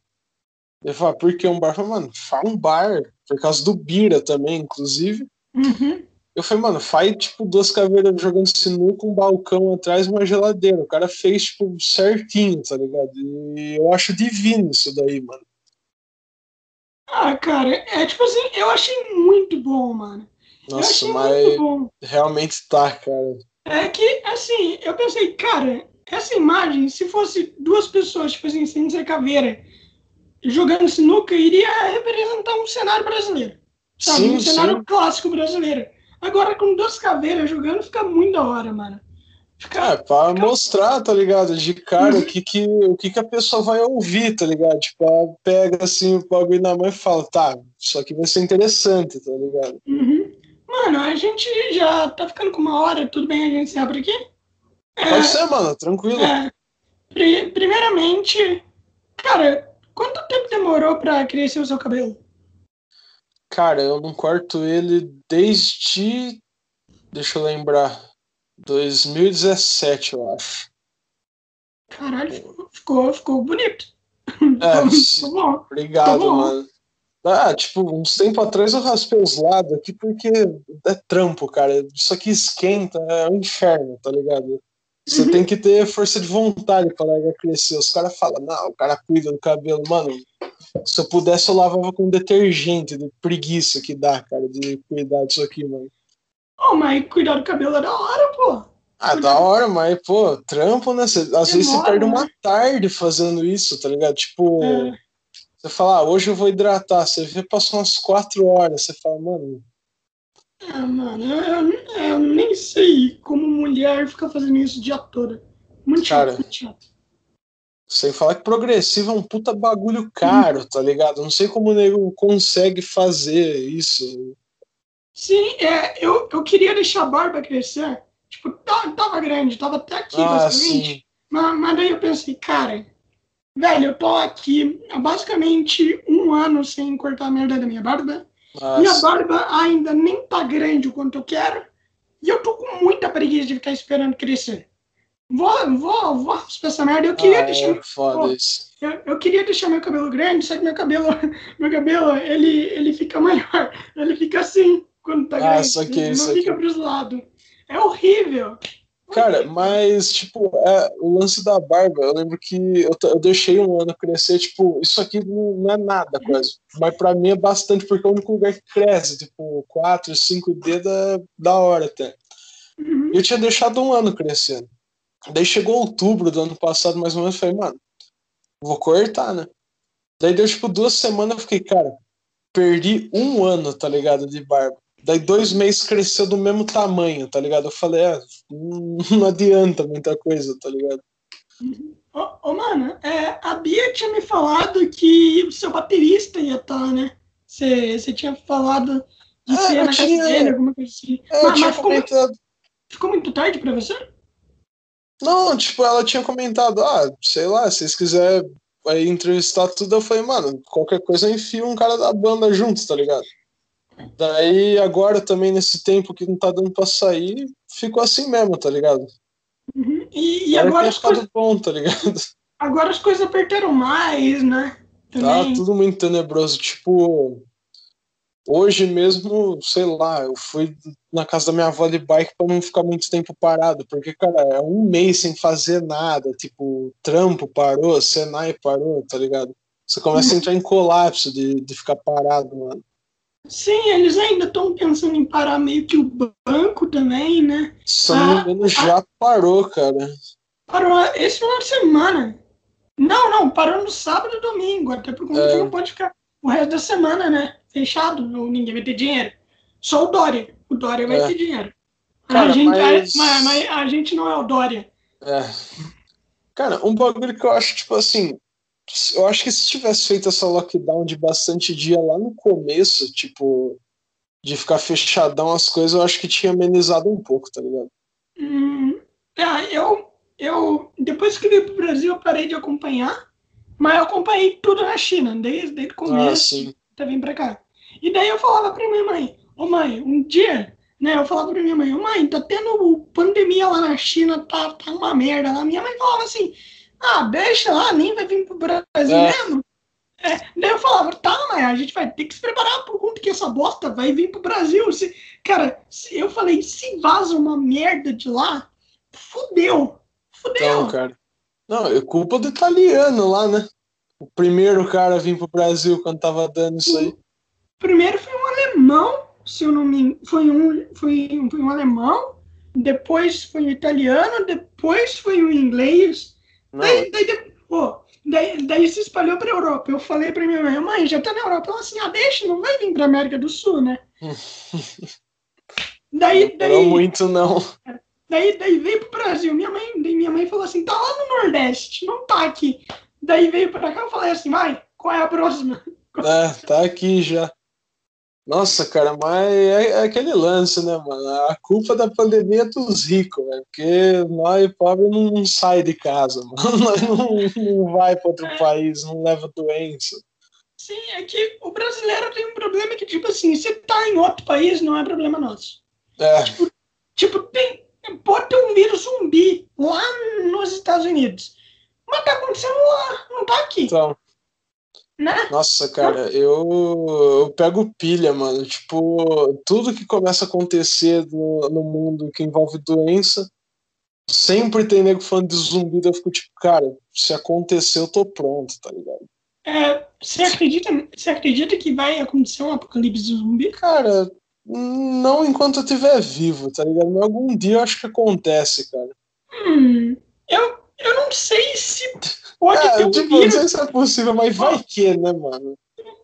Ele falou, ah, por que um bar? Eu falei, mano, faz um bar, por causa do Bira também, inclusive. Uhum. Eu falei, mano, faz tipo duas caveiras jogando sinuca, um balcão atrás uma geladeira. O cara fez, tipo, certinho, tá ligado? E eu acho divino isso daí, mano. Ah, cara, é tipo assim, eu achei muito bom, mano. Nossa, mas realmente tá, cara. É que, assim, eu pensei, cara, essa imagem, se fosse duas pessoas, tipo assim, sem ser caveira, jogando sinuca, iria representar um cenário brasileiro. Sabe? Sim, um cenário sim. clássico brasileiro. Agora, com duas caveiras jogando, fica muito da hora, mano. Fica, é, pra fica... mostrar, tá ligado? De cara, uhum. o, que, que, o que, que a pessoa vai ouvir, tá ligado? Tipo, pega assim o bagulho na mão e fala, tá, isso aqui vai ser interessante, tá ligado? Uhum. Mano, a gente já tá ficando com uma hora, tudo bem a gente se abre aqui? É, Pode ser, mano, tranquilo. É, primeiramente, cara, quanto tempo demorou pra crescer o seu cabelo? Cara, eu não corto ele desde. Deixa eu lembrar. 2017, eu acho. Caralho, ficou, ficou bonito. É, bom. Obrigado, mano. Ah, tipo, uns tempo atrás eu raspei os lados aqui porque é trampo, cara. Isso aqui esquenta, é um inferno, tá ligado? Você Uhum. tem que ter força de vontade pra largar crescer. Os caras falam, não, o cara cuida do cabelo. Mano, se eu pudesse, eu lavava com detergente, de preguiça que dá, cara, de cuidar disso aqui, mano. Oh, mas cuidar do cabelo é da hora, pô. Ah, da hora, mas, pô, trampo, né? Cê, às vezes você Demora, perde né? uma tarde fazendo isso, tá ligado? Tipo, É. você fala, ah, hoje eu vou hidratar. Você vê, passou umas quatro horas. Você fala, mano, Ah, mano, eu, eu- eu nem sei como mulher fica fazendo isso o dia todo. Muito chato, Cara. muito chato. sem falar que progressivo é um puta bagulho caro, tá ligado? Não sei como o nego consegue fazer isso. Sim, é, eu, eu queria deixar a barba crescer. Tipo, tá- tava grande, tava até aqui, Ah, basicamente. Mas, mas daí eu pensei, cara, velho, eu tô aqui há basicamente um ano sem cortar a merda da minha barba. Minha Mas, barba ainda nem tá grande o quanto eu quero. E eu tô com muita preguiça de ficar esperando crescer. Vou, vou, vou raspar essa merda. Eu queria ah, deixar. é foda isso. Eu, eu queria deixar meu cabelo grande, só que meu cabelo, meu cabelo, ele, ele fica maior. Ele fica assim quando tá Ah, grande. saquei, ele não saquei. fica pros lados. É horrível. Cara, mas, tipo, é, o lance da barba, eu lembro que eu, eu deixei um ano crescer, tipo, isso aqui não, não é nada quase. Mas pra mim é bastante, porque é o único lugar que cresce, tipo, quatro, cinco dedos é da hora até. Uhum. Eu tinha deixado um ano crescendo. Daí chegou outubro do ano passado, mais ou menos, eu falei, mano, vou cortar, né? Daí deu, tipo, duas semanas, eu fiquei, cara, perdi um ano, tá ligado, de barba. Daí dois meses cresceu do mesmo tamanho, tá ligado? Eu falei, é, não adianta muita coisa, tá ligado? Ô, ô, mano, é, a Bia tinha me falado que o seu baterista ia estar, né? Você tinha falado de Ah, ser eu na casa tinha- dele, alguma coisa assim. É, mas mas ficou, muito, ficou muito tarde pra você? Não, tipo, ela tinha comentado, ah, sei lá, se vocês quiserem entrevistar tudo, eu falei, mano, qualquer coisa eu enfio um cara da banda junto, tá ligado? Daí agora também, nesse tempo que não tá dando pra sair, ficou assim mesmo, tá ligado? Uhum. E, e agora, as ficado coisas, bom, tá ligado? agora as coisas apertaram mais, né? Tá Também. tudo muito tenebroso. Tipo, hoje mesmo, sei lá, eu fui na casa da minha avó de bike pra não ficar muito tempo parado, porque, cara, é um mês sem fazer nada. Tipo, trampo parou, Senai parou, tá ligado? Você começa a entrar em colapso de, de ficar parado, mano. Sim, eles ainda estão pensando em parar meio que o banco também, né? Se eu não me Ah, engano, já parou, cara. Parou esse final de semana. Não, não, parou no sábado e domingo, até porque É. não pode ficar o resto da semana, né? Fechado, não- ninguém vai ter dinheiro. Só o Dória. O Dória vai É. ter dinheiro. Cara, a, gente, mas- a, mas- mas a gente não é o Dória. É. Cara, um bagulho que eu acho, tipo assim, eu acho que se tivesse feito essa lockdown de bastante dia lá no começo, tipo, de ficar fechadão as coisas, eu acho que tinha amenizado um pouco, tá ligado? Hum, ah, eu, eu, depois que vim pro Brasil, eu parei de acompanhar, mas eu acompanhei tudo na China, desde, desde o Ah, começo. sim. até vir pra cá. E daí eu falava pra minha mãe, ô mãe, um dia, né, eu falava pra minha mãe, ô mãe, tá tendo pandemia lá na China, tá, tá uma merda lá. Minha mãe falava assim, ah, deixa lá, nem vai vir pro Brasil É. mesmo. É, daí eu falava, tá, mãe, a gente vai ter que se preparar por conta que essa bosta vai vir pro Brasil. Se, cara, se, eu falei, se vaza uma merda de lá, fudeu, fudeu. Então, cara. Não, é culpa do italiano lá, né? O primeiro cara a vir pro Brasil quando tava dando isso aí. Primeiro foi um alemão, se eu não me engano, foi um, foi, foi um alemão, depois foi um italiano, depois foi um inglês, Não, daí, daí, pô, daí, daí se espalhou pra Europa. Eu falei pra minha mãe, mãe, já tá na Europa. Ela assim, ah, deixa, não vai vir pra América do Sul, né? daí, não daí, muito não. daí, daí veio pro Brasil. Minha mãe, daí minha mãe falou assim, tá lá no Nordeste, não tá aqui. Daí veio pra cá, eu falei assim, vai, qual é a próxima? É, tá aqui já. Nossa, cara, mas é, é aquele lance, né, mano? A culpa da pandemia é dos ricos, velho. Porque nós, pobres, não, não sai de casa, mano. Nós não, não vai para outro país, não leva doença. Sim, é que o brasileiro tem um problema que, tipo assim, se tá em outro país, não é problema nosso. É, Tipo, tem, pode ter um vírus zumbi lá nos Estados Unidos. Mas tá acontecendo lá, não tá aqui, então, né? Nossa, cara, eu, eu pego pilha, mano. Tipo, tudo que começa a acontecer no, no mundo que envolve doença, sempre tem nego falando de zumbi, eu fico tipo, cara, se acontecer, eu tô pronto, tá ligado? É, você acredita, você acredita que vai acontecer um apocalipse zumbi? Cara, não enquanto eu estiver vivo, tá ligado? Mas algum dia eu acho que acontece, cara. Hum, eu, eu não sei se pode é, ter um tipo, vírus. não sei se é possível, mas vai que, né, mano?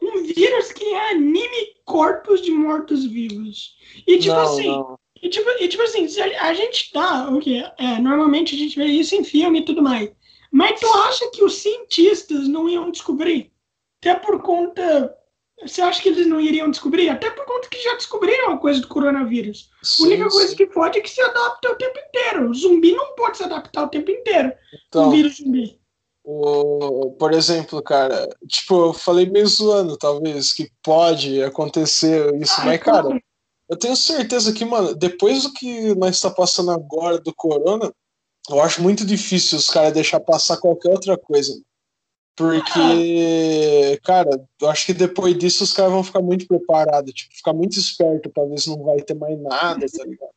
Um vírus que anime corpos de mortos-vivos. E tipo não, assim, não. E tipo, e, tipo assim, a, gente tá, o quê? É, normalmente a gente vê isso em filme e tudo mais. Mas tu acha que os cientistas não iam descobrir? Até por conta. Você acha que eles não iriam descobrir? Até por conta que já descobriram a coisa do coronavírus. a Sim, única coisa sim. que pode é que se adapta o tempo inteiro. O zumbi não pode se adaptar o tempo inteiro. Então, um vírus zumbi. o, por exemplo, cara, tipo, eu falei meio zoando, talvez, que pode acontecer isso, Ah, mas, claro. cara, eu tenho certeza que, mano, depois do que nós está passando agora do corona, eu acho muito difícil os caras deixar passar qualquer outra coisa. Porque, cara, eu acho que depois disso os caras vão ficar muito preparados, tipo, ficar muito esperto pra ver se não vai ter mais nada, tá ligado?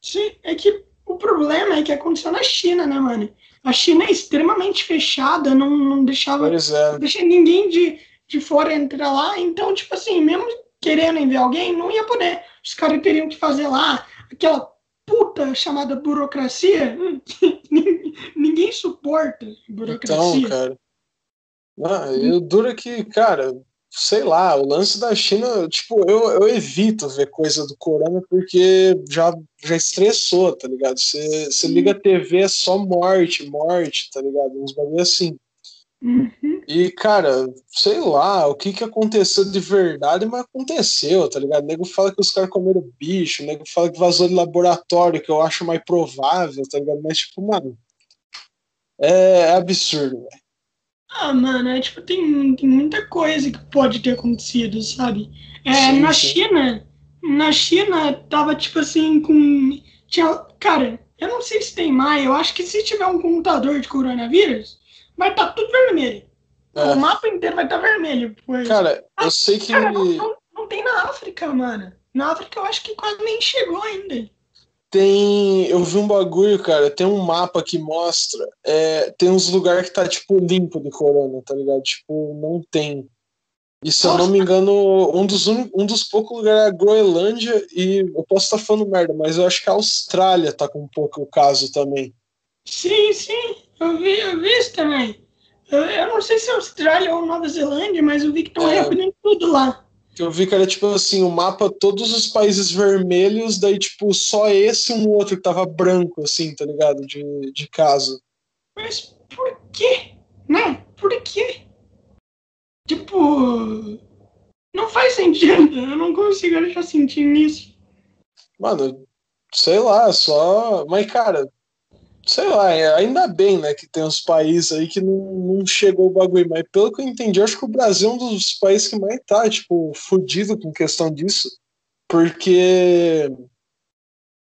Sim, é que o problema é que aconteceu na China, né, mano? A China é extremamente fechada, não, não deixava é. não deixa ninguém de, de fora entrar lá. Então, tipo assim, mesmo querendo enviar alguém, não ia poder. Os caras teriam que fazer lá aquela puta chamada burocracia. Ninguém- ninguém suporta Então, burocracia. cara. Não, e o duro é que, cara, sei lá, o lance da China, tipo, eu, eu evito ver coisa do corona porque já, já estressou, tá ligado? Você liga a TV, é só morte, morte, tá ligado? Uns bagulho assim. Uhum. E, cara, sei lá, o que que aconteceu de verdade, mas aconteceu, tá ligado? O nego fala que os caras comeram bicho, o nego fala que vazou de laboratório, que eu acho mais provável, tá ligado? Mas, tipo, mano, é, é absurdo, velho. Ah, mano, é, tipo, tem, tem muita coisa que pode ter acontecido, sabe? É, Sim, na sim. China, na China tava tipo assim com. Tinha, cara, eu não sei se tem mais, eu acho que se tiver um computador de coronavírus, vai estar tudo vermelho. É. O mapa inteiro vai estar vermelho. Pois. Cara, eu sei que. Cara, não, não, não tem na África, mano. Na África eu acho que quase nem chegou ainda. Tem. Eu vi um bagulho, cara. Tem um mapa que mostra. é, tem uns lugares que tá, tipo, limpo de corona, tá ligado? Tipo, não tem. E se eu não me engano, um dos, uni- um dos poucos lugares é a Groenlândia e eu posso estar falando merda, mas eu acho que a Austrália tá com um pouco o caso também. Sim, sim, eu vi, eu vi isso também. Eu, eu não sei se é Austrália ou Nova Zelândia, mas eu vi que estão É. reabrindo tudo lá. Que eu vi que era tipo assim, o mapa, todos os países vermelhos, daí, tipo, só esse e um outro que tava branco, assim, tá ligado? De, de caso. Mas por quê? Né? Por quê? Tipo, não faz sentido. Eu não consigo achar sentido nisso. Mano, sei lá, só. Mas, cara, sei lá, é- ainda bem, né, que tem uns países aí que não, não chegou o bagulho. Mas pelo que eu entendi, eu acho que o Brasil é um dos países que mais tá, tipo, fudido com questão disso. Porque.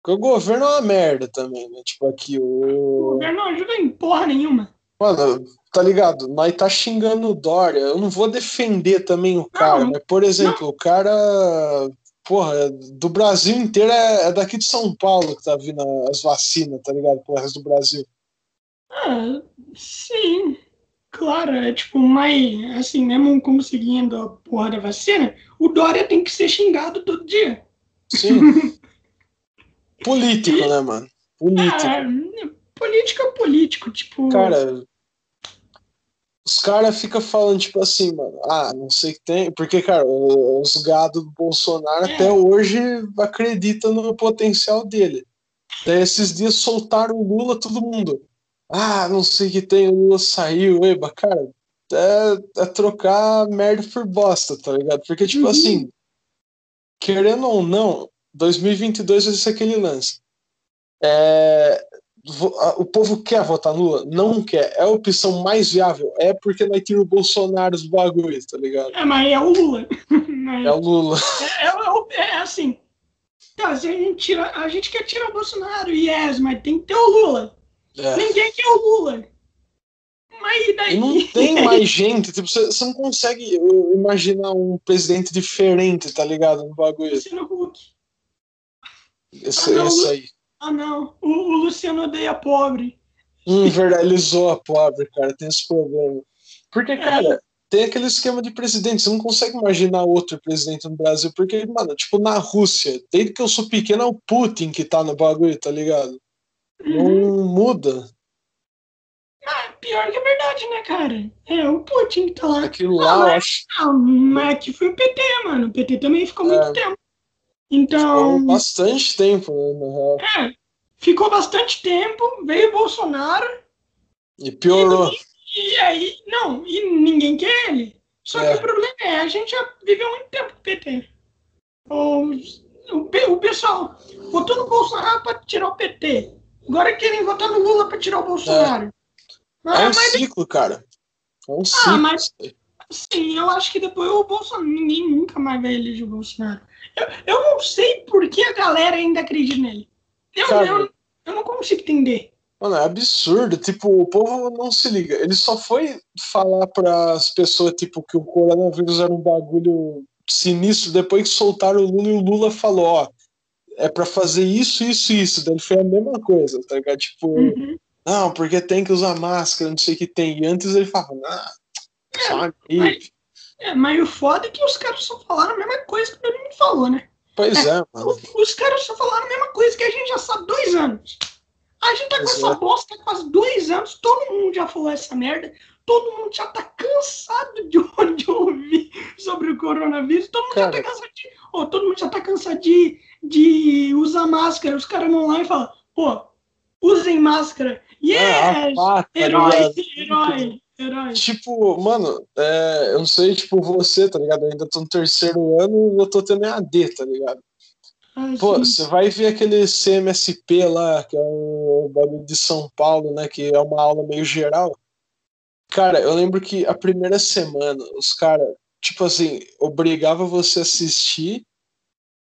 porque o governo é uma merda também, né? Tipo, aqui, O o. governo não ajuda em porra nenhuma. Mano, tá ligado? Nós tá xingando o Dória. Eu não vou defender também o cara, Não, mas, por exemplo, o cara. Porra, do Brasil inteiro é, é daqui de São Paulo que tá vindo as vacinas, tá ligado? Pro resto do Brasil. Ah, sim. Claro, é tipo, mas assim, mesmo conseguindo a porra da vacina, o Dória tem que ser xingado todo dia. Sim. Político, né, mano? Político. Ah, político é político, tipo. Cara, os caras ficam falando, tipo assim, mano, ah, não sei o que tem. Porque, cara, os gados do Bolsonaro até hoje acreditam no potencial dele. Daí esses dias soltaram o Lula, todo mundo. Ah, não sei o que tem, o Lula saiu, eba, cara. É, é trocar merda por bosta, tá ligado? Porque, tipo Uhum. assim, querendo ou não, 2022 vai ser aquele lance. É, o povo quer votar Lula? Não quer. É a opção mais viável? É porque nós tira o Bolsonaro dos bagulhos, tá ligado? É, mas é o Lula. É o Lula. é, é o- é assim. Tá, se a gente, tira, a gente quer tirar o Bolsonaro, yes, mas tem que ter o Lula. É. Ninguém quer o Lula. Mas daí? E não tem mais gente, tipo, você você não consegue imaginar um presidente diferente, tá ligado? No bagulho. Luciano Huck. Esse, Ah, não, esse aí. Ah, não. O, o Luciano odeia pobre. Hum, verdade, ele zoa pobre, cara, tem esse problema. Porque, É. cara, tem aquele esquema de presidente, você não consegue imaginar outro presidente no Brasil, porque, mano, tipo, na Rússia, desde que eu sou pequeno é o Putin que tá no bagulho, tá ligado? Uhum. Não muda. Ah, pior que é verdade, né, cara? É, o Putin que tá lá. Aquilo Ah, lá, eu mas- acho Ah, mas aqui foi o PT, mano. O PT também ficou muito É. tempo. Então, ficou bastante tempo, né, na real. é, ficou bastante tempo, veio o Bolsonaro, E piorou. e aí, não, e ninguém quer ele. Só É. que o problema é, a gente já viveu muito tempo com o PT. O, pe- o pessoal votou no Bolsonaro pra tirar o PT. Agora querem votar no Lula pra tirar o Bolsonaro. É Ah, um mas ciclo, cara. É um ciclo. mas- Sim, eu acho que depois o Bolsonaro. Ninguém nunca mais vai eleger o Bolsonaro. Eu, eu não sei por que a galera ainda acredita nele. Eu, eu, eu não consigo entender. Mano, é absurdo. Tipo, o povo não se liga. Ele só foi falar para as pessoas, tipo, que o coronavírus era um bagulho sinistro depois que soltaram o Lula e o Lula falou, ó, é para fazer isso, isso, isso. Daí foi a mesma coisa, tá ligado? Tipo, Uhum. não, porque tem que usar máscara, não sei o que tem. E antes ele falava, não, só uma gripe. É, mas o foda é que os caras só falaram a mesma coisa que ele me falou, né? Pois é, mano. O- Os caras só falaram a mesma coisa que a gente já sabe dois anos. A gente tá com Pois essa é. bosta há quase dois anos, todo mundo já falou essa merda, todo mundo já tá cansado de, de ouvir sobre o coronavírus, todo mundo já Cara. tá cansado de. Ô, todo mundo já tá cansado de, de usar máscara. Os caras vão lá e falam, pô, usem máscara. Ah, Yes! a pá, tá herói, herói, herói. Tipo, mano, é, eu não sei, tipo, você, tá ligado? Eu ainda tô no terceiro ano e eu tô tendo EAD, tá ligado? Ah, Pô, você vai ver aquele CMSP lá, que é o bagulho de São Paulo, né? Que é uma aula meio geral. Cara, eu lembro que a primeira semana, os caras, tipo assim, obrigava você a assistir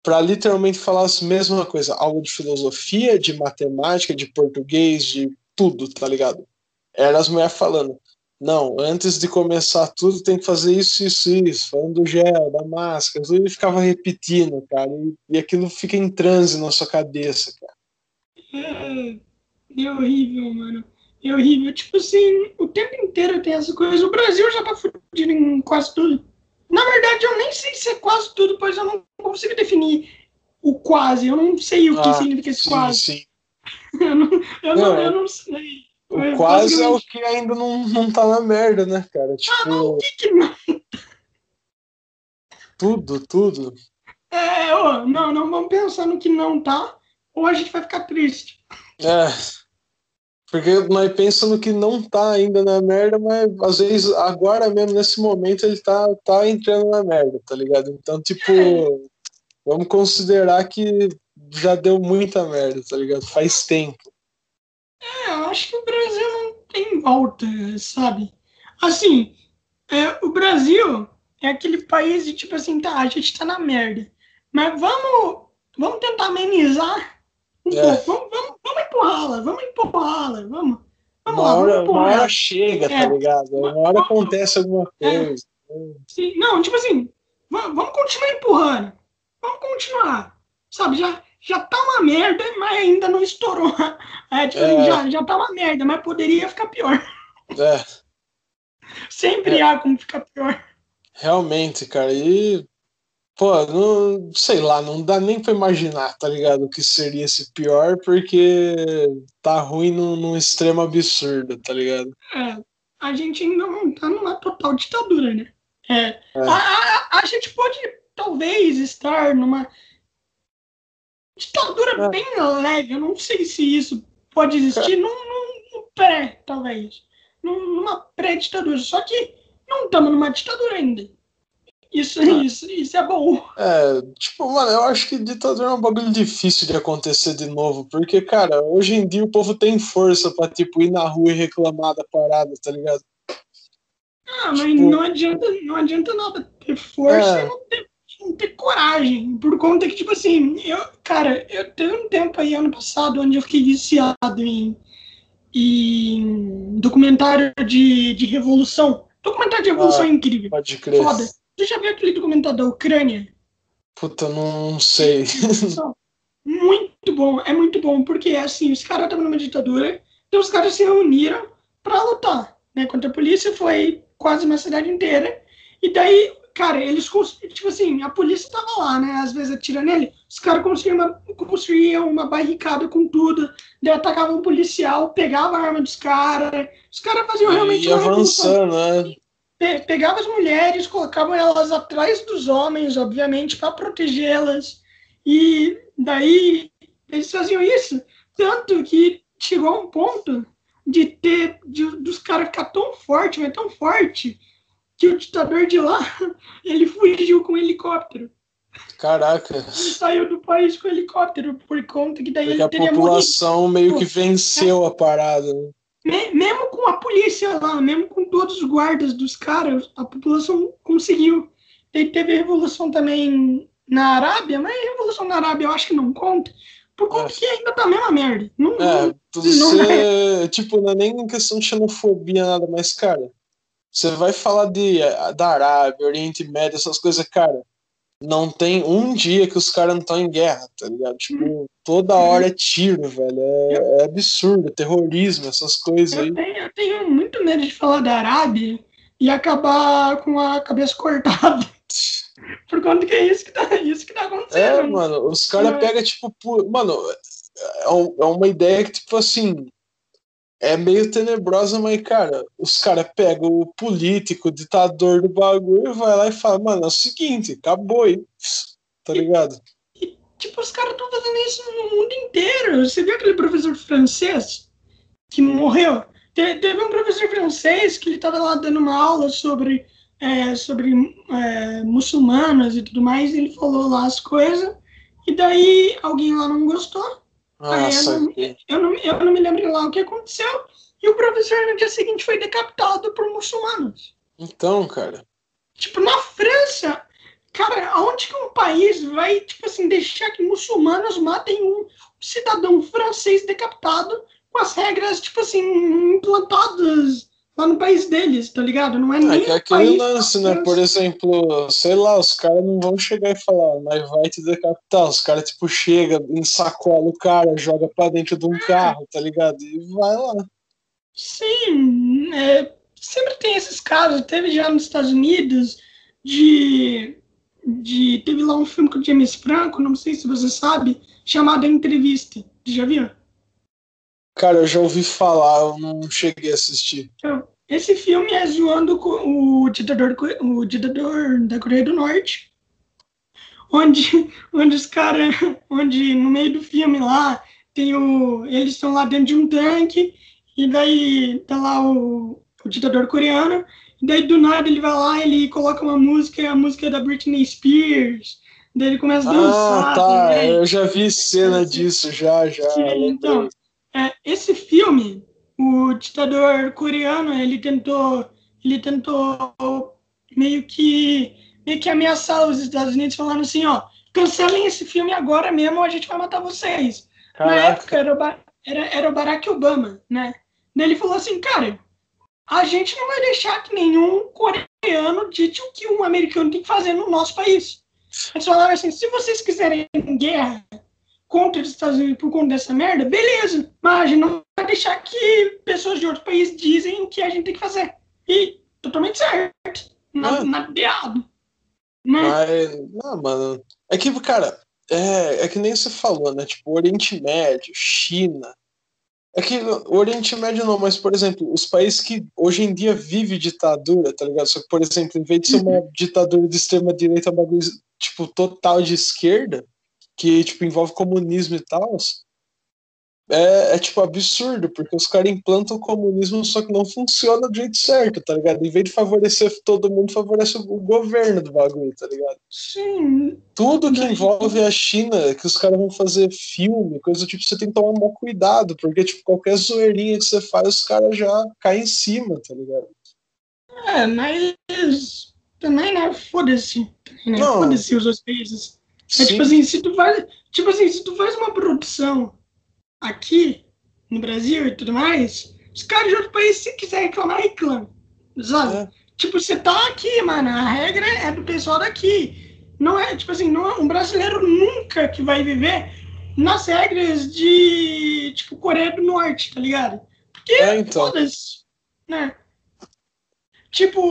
pra literalmente falar a mesma coisa. Aula de filosofia, de matemática, de português, de tudo, tá ligado? Era as mulheres falando. Não, antes de começar tudo tem que fazer isso, isso, isso, falando do gel, da máscara, tudo ele ficava repetindo, cara, e, e aquilo fica em transe na sua cabeça, cara. É, é horrível, mano. É horrível. Tipo assim, o tempo inteiro tem essa coisa. O Brasil já tá fudido em quase tudo. Na verdade, eu nem sei se é quase tudo, pois eu não consigo definir o quase. Eu não sei o que Ah, significa esse Sim, quase. sim. Eu não, eu não, Não, eu não sei. O É, quase é o que ainda não, não tá na merda, né, cara? Ah, não, o Tipo, que que não? tudo, tudo. É, ô, não, não vamos pensar no que não tá, ou a gente vai ficar triste. É. Porque nós pensamos que não tá ainda na merda, mas às vezes agora mesmo, nesse momento, ele tá, tá entrando na merda, tá ligado? Então, tipo, vamos considerar que já deu muita merda, tá ligado? Faz tempo. É, eu acho que o Brasil não tem volta, sabe? Assim, é, o Brasil é aquele país de tipo assim, tá, a gente tá na merda. Mas vamos, vamos tentar amenizar É. Vamos, vamos, vamos empurrá-la, vamos empurrá-la, vamos. Vamos Uma lá, vamos hora, uma empurrar. hora chega, tá É. ligado? Uma hora acontece alguma É. coisa. Sim, não, tipo assim, va- vamos continuar empurrando. Vamos continuar. Sabe, já, já tá uma merda, mas ainda não estourou. É, tipo É. já, já tá uma merda, mas poderia ficar pior. É. Sempre É. há como ficar pior. Realmente, cara, e pô, não sei lá, não dá nem pra imaginar, tá ligado? O que seria esse pior, porque tá ruim num, num extremo absurdo, tá ligado? É, a gente ainda não tá numa total ditadura, né? É, É. A, a, a gente pode talvez estar numa ditadura É. bem leve. Eu não sei se isso pode existir num, num- num pré, talvez. Num- numa pré-ditadura. Só que não estamos numa ditadura ainda. Isso, isso, isso é bom. É, tipo, mano, eu acho que ditadura é um bagulho difícil de acontecer de novo, porque, cara, hoje em dia o povo tem força pra, tipo, ir na rua e reclamar da parada, tá ligado? Ah, mas Tipo- não adianta, não adianta nada ter força É. e não ter, não ter coragem. Por conta que, tipo assim, eu, cara, eu teve um tempo aí ano passado onde eu fiquei viciado em, em documentário de, de revolução. Documentário de revolução Ah. é incrível. Pode crer. Foda. Você já viu aquele documentário da Ucrânia? Puta, não sei. Muito bom, é muito bom, porque assim, os caras estavam numa ditadura, então os caras se reuniram para lutar, né? Contra a polícia, foi quase uma cidade inteira. E daí, cara, eles tipo assim, a polícia tava lá, né? Às vezes atira nele, os caras construíam uma, uma barricada com tudo, daí atacavam um policial, pegavam a arma dos caras, os caras faziam realmente e avançando, né? Pegava as mulheres, colocavam elas atrás dos homens, obviamente, para protegê-las. E daí eles faziam isso. Tanto que chegou a um ponto de ter de, dos caras ficar tão forte, mas tão forte, que o ditador de lá ele fugiu com um helicóptero. Caraca. Ele saiu do país com helicóptero por conta que daí Porque ele teria a população morrido. meio que venceu a parada. Né? Mesmo com a polícia lá, mesmo com todos os guardas dos caras, a população conseguiu. E teve a revolução também na Arábia, mas a revolução na Arábia eu acho que não conta, por conta é. que ainda tá a mesma merda. Não, é, você, não é. tipo, não é nem questão de xenofobia, nada, mas, cara, você vai falar de, da Arábia, Oriente Médio, essas coisas, cara, não tem um dia que os caras não estão em guerra, tá ligado? Tipo, toda hora é tiro, velho. É, é absurdo, terrorismo, essas coisas aí. Eu tenho, eu tenho muito medo de falar da Arábia e acabar com a cabeça cortada. Por conta que é isso que tá, isso que tá acontecendo. É, mano, os caras é. pegam, tipo, por... mano, é, é uma ideia que, tipo assim, é meio tenebrosa, mas, cara, os caras pegam o político, o ditador do bagulho, vai lá e fala, mano, é o seguinte, acabou aí. Tá ligado? E, e, tipo, os caras estão fazendo isso no mundo inteiro. Você viu aquele professor francês que morreu? Te, teve um professor francês que ele tava lá dando uma aula sobre é, sobre é, muçulmanas e tudo mais, ele falou lá as coisas, e daí alguém lá não gostou. Nossa, eu, não, eu, não, eu não me lembro lá o que aconteceu, e o professor no dia seguinte foi decapitado por muçulmanos. Então, cara. Tipo, na França, cara, aonde que um país vai, tipo assim, deixar que muçulmanos matem um cidadão francês decapitado com as regras, tipo assim, implantadas lá no país deles, tá ligado? Não é, é nem. É que é aquele lance, né? Por exemplo, sei lá, os caras não vão chegar e falar, mas vai te decapitar. Os caras, tipo, chega, ensacola o cara, joga pra dentro de um carro, tá ligado? E vai lá. Sim, é, sempre tem esses casos. Teve já nos Estados Unidos de. de teve lá um filme com o James Franco, não sei se você sabe, chamado A Entrevista. Já viu? Cara, eu já ouvi falar, eu não cheguei a assistir. Esse filme é zoando o ditador, o ditador da Coreia do Norte, onde, onde os caras, onde no meio do filme lá, tem o, eles estão lá dentro de um tanque, e daí tá lá o, o ditador coreano, e daí do nada ele vai lá, ele coloca uma música, a música é da Britney Spears, daí ele começa a dançar. Ah, tá, também. eu já vi cena disso, já, já. Sim, então, é, esse filme, o ditador coreano, ele tentou, ele tentou meio que, meio que ameaçar os Estados Unidos, falando assim, ó, cancelem esse filme agora mesmo, a gente vai matar vocês. Caraca. Na época era o, era, era o Barack Obama, né? Daí ele falou assim, cara, a gente não vai deixar que nenhum coreano dite o que um americano tem que fazer no nosso país. Eles falaram assim, se vocês quiserem guerra, contra os Estados Unidos por conta dessa merda, beleza. Mas a gente não vai deixar que pessoas de outros países dizem o que a gente tem que fazer. E totalmente certo. Nada, ah. nada de errado. Mas, não, mano. É que, cara, é, é que nem você falou, né? Tipo, Oriente Médio, China. É que o Oriente Médio não, mas, por exemplo, os países que hoje em dia vivem ditadura, tá ligado? Só que, por exemplo, em vez de ser uma uhum. ditadura de extrema-direita, bagulho, tipo, total de esquerda, que tipo envolve comunismo e tal, é, é, tipo absurdo, porque os caras implantam o comunismo, só que não funciona do jeito certo, tá ligado? Em vez de favorecer todo mundo, favorece o governo do bagulho, tá ligado? Sim. Tudo que envolve a China, que os caras vão fazer filme, coisa do tipo, você tem que tomar um cuidado, porque tipo, qualquer zoeirinha que você faz, os caras já caem em cima, tá ligado? É, mas também, né? Foda-se. Né? Foda-se os dois países. É tipo assim, se tu faz, tipo assim, se tu faz uma produção aqui no Brasil e tudo mais, os caras de outro país, se quiser reclamar, reclama. Sabe? É. Tipo, você tá aqui, mano, a regra é do pessoal daqui. Não é, tipo assim, não, um brasileiro nunca que vai viver nas regras de, tipo, Coreia do Norte, tá ligado? Porque, É, então. foda-se, né? Tipo,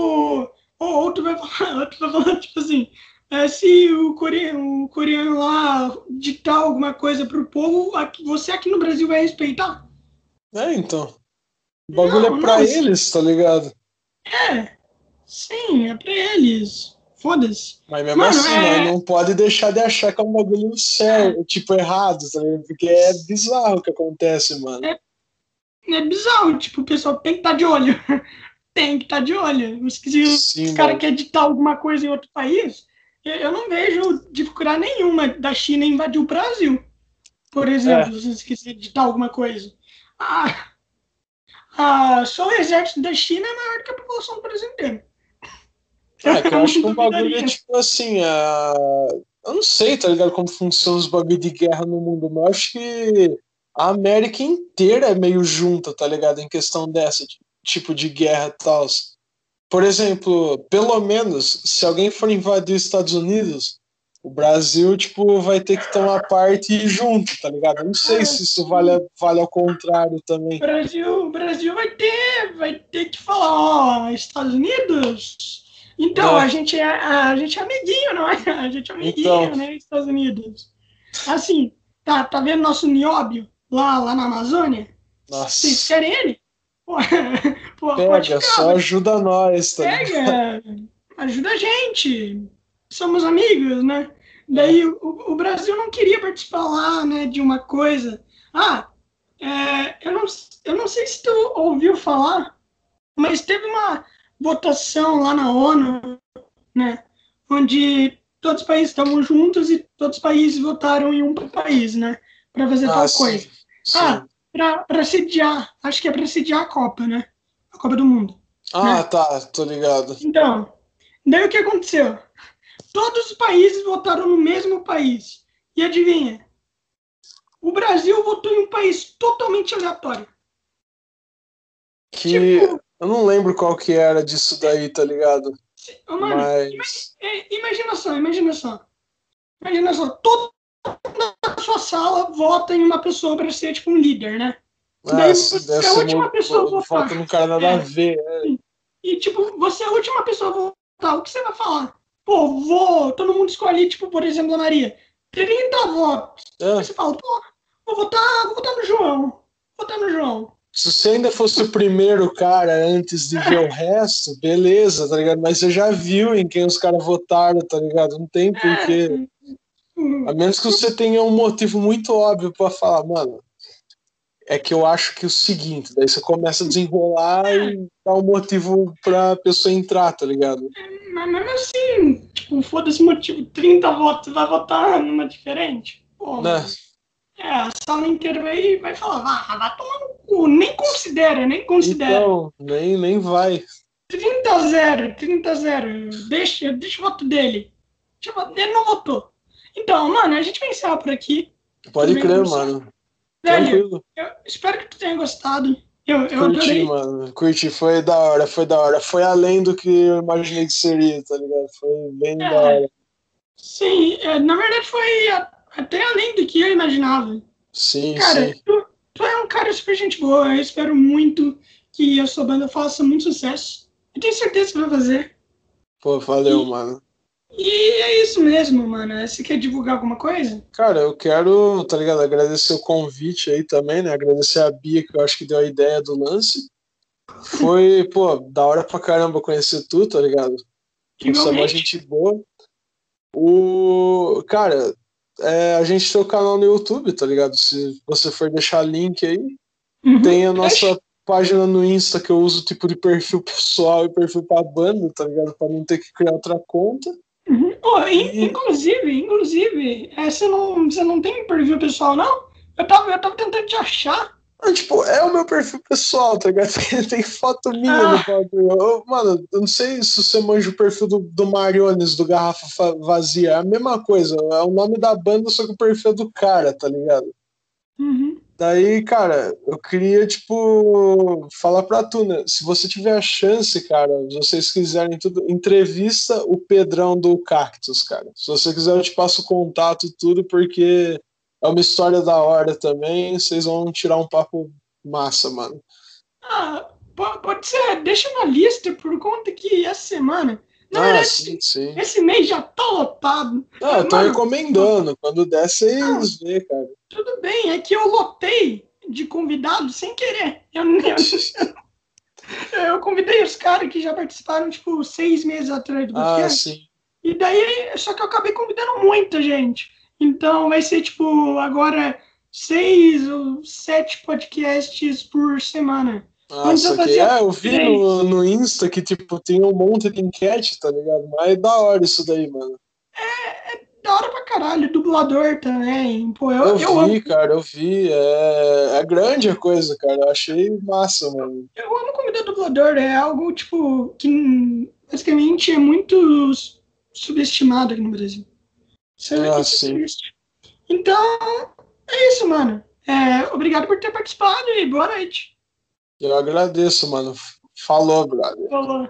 ou, ou tu vai falar, ou tu vai falar, tipo assim, é, se o coreano, o coreano lá ditar alguma coisa pro povo, aqui- você aqui no Brasil vai respeitar? É, então. O bagulho Não, é pra não. eles, tá ligado? É, sim, é pra eles. Foda-se. Mas mesmo Mano, assim, é- não pode deixar de achar que é um bagulho sério, tipo, errado, tá ligado? Porque é bizarro o que acontece, mano. É bizarro, tipo, o pessoal tem que estar de olho. tem que estar de olho. Se Sim, os caras querem ditar alguma coisa em outro país, eu- não vejo dificuldade nenhuma da China invadir o Brasil. Por exemplo, se você quiser ditar alguma coisa. Ah, ah, só o exército da China é maior que a população do Brasil inteiro. É, que eu acho que não o bagulho é tipo assim, a... eu não sei, tá ligado, como funcionam os bagulho de guerra no mundo, mas eu acho que a América inteira é meio junta, tá ligado, em questão dessa, de- tipo de guerra e tal. Por exemplo, pelo menos, se alguém for invadir os Estados Unidos, o Brasil, tipo, vai ter que tomar parte e ir junto, tá ligado? Eu não sei se isso vale, vale ao contrário também. O Brasil, o Brasil vai ter, vai ter que falar, ó, Estados Unidos. Então, É. a gente é, a gente é amiguinho, não é? A gente é amiguinho, Então. né, Estados Unidos. Assim, tá, tá vendo nosso nióbio lá, lá na Amazônia? Vocês Nossa, querem ele? Pô, pode pega, só ajuda nós, tá pega, ajuda a gente. Somos amigos, né? Daí o, o Brasil não queria participar lá, né, de uma coisa. Ah, é, eu, não, eu não sei se tu ouviu falar, mas teve uma votação lá na ONU, né, onde todos os países estavam juntos e todos os países votaram em um país, né, para fazer tal Ah, sim, coisa. sim. Ah, para sediar, acho que é para sediar a Copa, né? Copa do Mundo. Ah, tá, tô ligado. Então, daí o que aconteceu? Todos os países votaram no mesmo país. E adivinha? O Brasil votou em um país totalmente aleatório. Que Tipo, eu não lembro qual que era disso daí, tá ligado? mano, Mas. é, imagina só, imagina só. Imagina só, toda a sua sala vota em uma pessoa para ser tipo um líder, né? Daí Ah, você é a última pessoa a votar. Falta no cara nada É. a ver. é. E, tipo, você é a última pessoa a votar. O que você vai falar? Pô, vou. Todo mundo escolhe, tipo, por exemplo, a Maria. 30 votos. É. você fala, pô, vou votar, vou votar no João. Vou votar no João. Se você ainda fosse o primeiro cara antes de ver o resto, beleza, tá ligado? Mas você já viu em quem os caras votaram, tá ligado? Não tem porquê. Hum, A menos que você tenha um motivo muito óbvio pra falar, mano. É que eu acho que é o seguinte, daí você começa a desenrolar e dá um motivo pra pessoa entrar, tá ligado? Mas mesmo assim, tipo, foda-se motivo, 30 votos, vai votar numa diferente? Pô, Né? é, a sala inteira vai, vai falar, ah, vai tomar no cu. Nem considera, nem considera. Então, nem, nem vai. 30 a 0, 30 a 0. Deixa, deixa o voto dele. Deixa o voto dele, não votou. Então, mano, a gente vai encerrar por aqui. Pode crer, mano. Velho, eu espero que tu tenha gostado. Eu, eu Curti, adorei. mano. Curti, foi da hora, foi da hora. Foi além do que eu imaginei que seria, tá ligado? Foi bem É. da hora. Sim, é, na verdade foi a- até além do que eu imaginava. Sim, Cara, sim. tu, tu é um cara super gente boa. Eu espero muito que a sua banda faça muito sucesso. Eu tenho certeza que vai fazer. Pô, valeu, E- mano. E é isso mesmo, mano. Você quer divulgar alguma coisa? Cara, eu quero, tá ligado? Agradecer o convite aí também, né? Agradecer a Bia, que eu acho que deu a ideia do lance. Foi, pô, da hora pra caramba conhecer tu, tá ligado? Você é uma gente boa. O. Cara, é, a gente tem o canal no YouTube, tá ligado? Se você for deixar link aí, Uhum. tem a nossa página no Insta que eu uso tipo de perfil pessoal e perfil pra banda, tá ligado? Pra não ter que criar outra conta. Uhum. Oh, in- E- inclusive, inclusive, é, você, não, você não tem perfil pessoal, não? Eu tava, eu tava tentando te achar. Ah, tipo, é o meu perfil pessoal, tá ligado? Tem foto minha Ah. no bagulho. Mano, eu não sei se você manja o perfil do, do Mariones, do Garrafa Fa- Vazia. É a mesma coisa. É o nome da banda, só que o perfil é do cara, tá ligado? Uhum. Daí, cara, eu queria, tipo, falar pra tu, né? Se você tiver a chance, cara, se vocês quiserem tudo, entrevista o Pedrão do Cactus, cara. Se você quiser, eu te passo o contato tudo, porque é uma história da hora também. Vocês vão tirar um papo massa, mano. Ah, pode ser. Deixa na lista por conta que essa semana. Na ah, verdade, sim, sim. esse mês já tá lotado. Ah, eu tô Mano, recomendando. Quando der, vocês vê, cara. Tudo bem, é que eu lotei de convidados sem querer. Eu, eu, eu convidei os caras que já participaram, tipo, seis meses atrás do Ah, podcast. sim. E daí, só que eu acabei convidando muita gente. Então vai ser, tipo, agora seis ou sete podcasts por semana. Eu Nossa, que... fazia ah, eu vi no, no Insta que, tipo, tem um monte de enquete, tá ligado? Mas é da hora isso daí, mano. Da hora pra caralho, dublador também. Pô, eu, Eu, eu, vi, amo, cara, eu vi. É... é grande a coisa, cara. Eu achei massa, mano. eu amo convidar dublador. É algo, tipo, que basicamente é muito subestimado aqui no Brasil. Isso é- Ah, é sim. Então, é isso, mano. É, obrigado por ter participado e boa noite. Eu agradeço, mano. Falou, brother. Falou.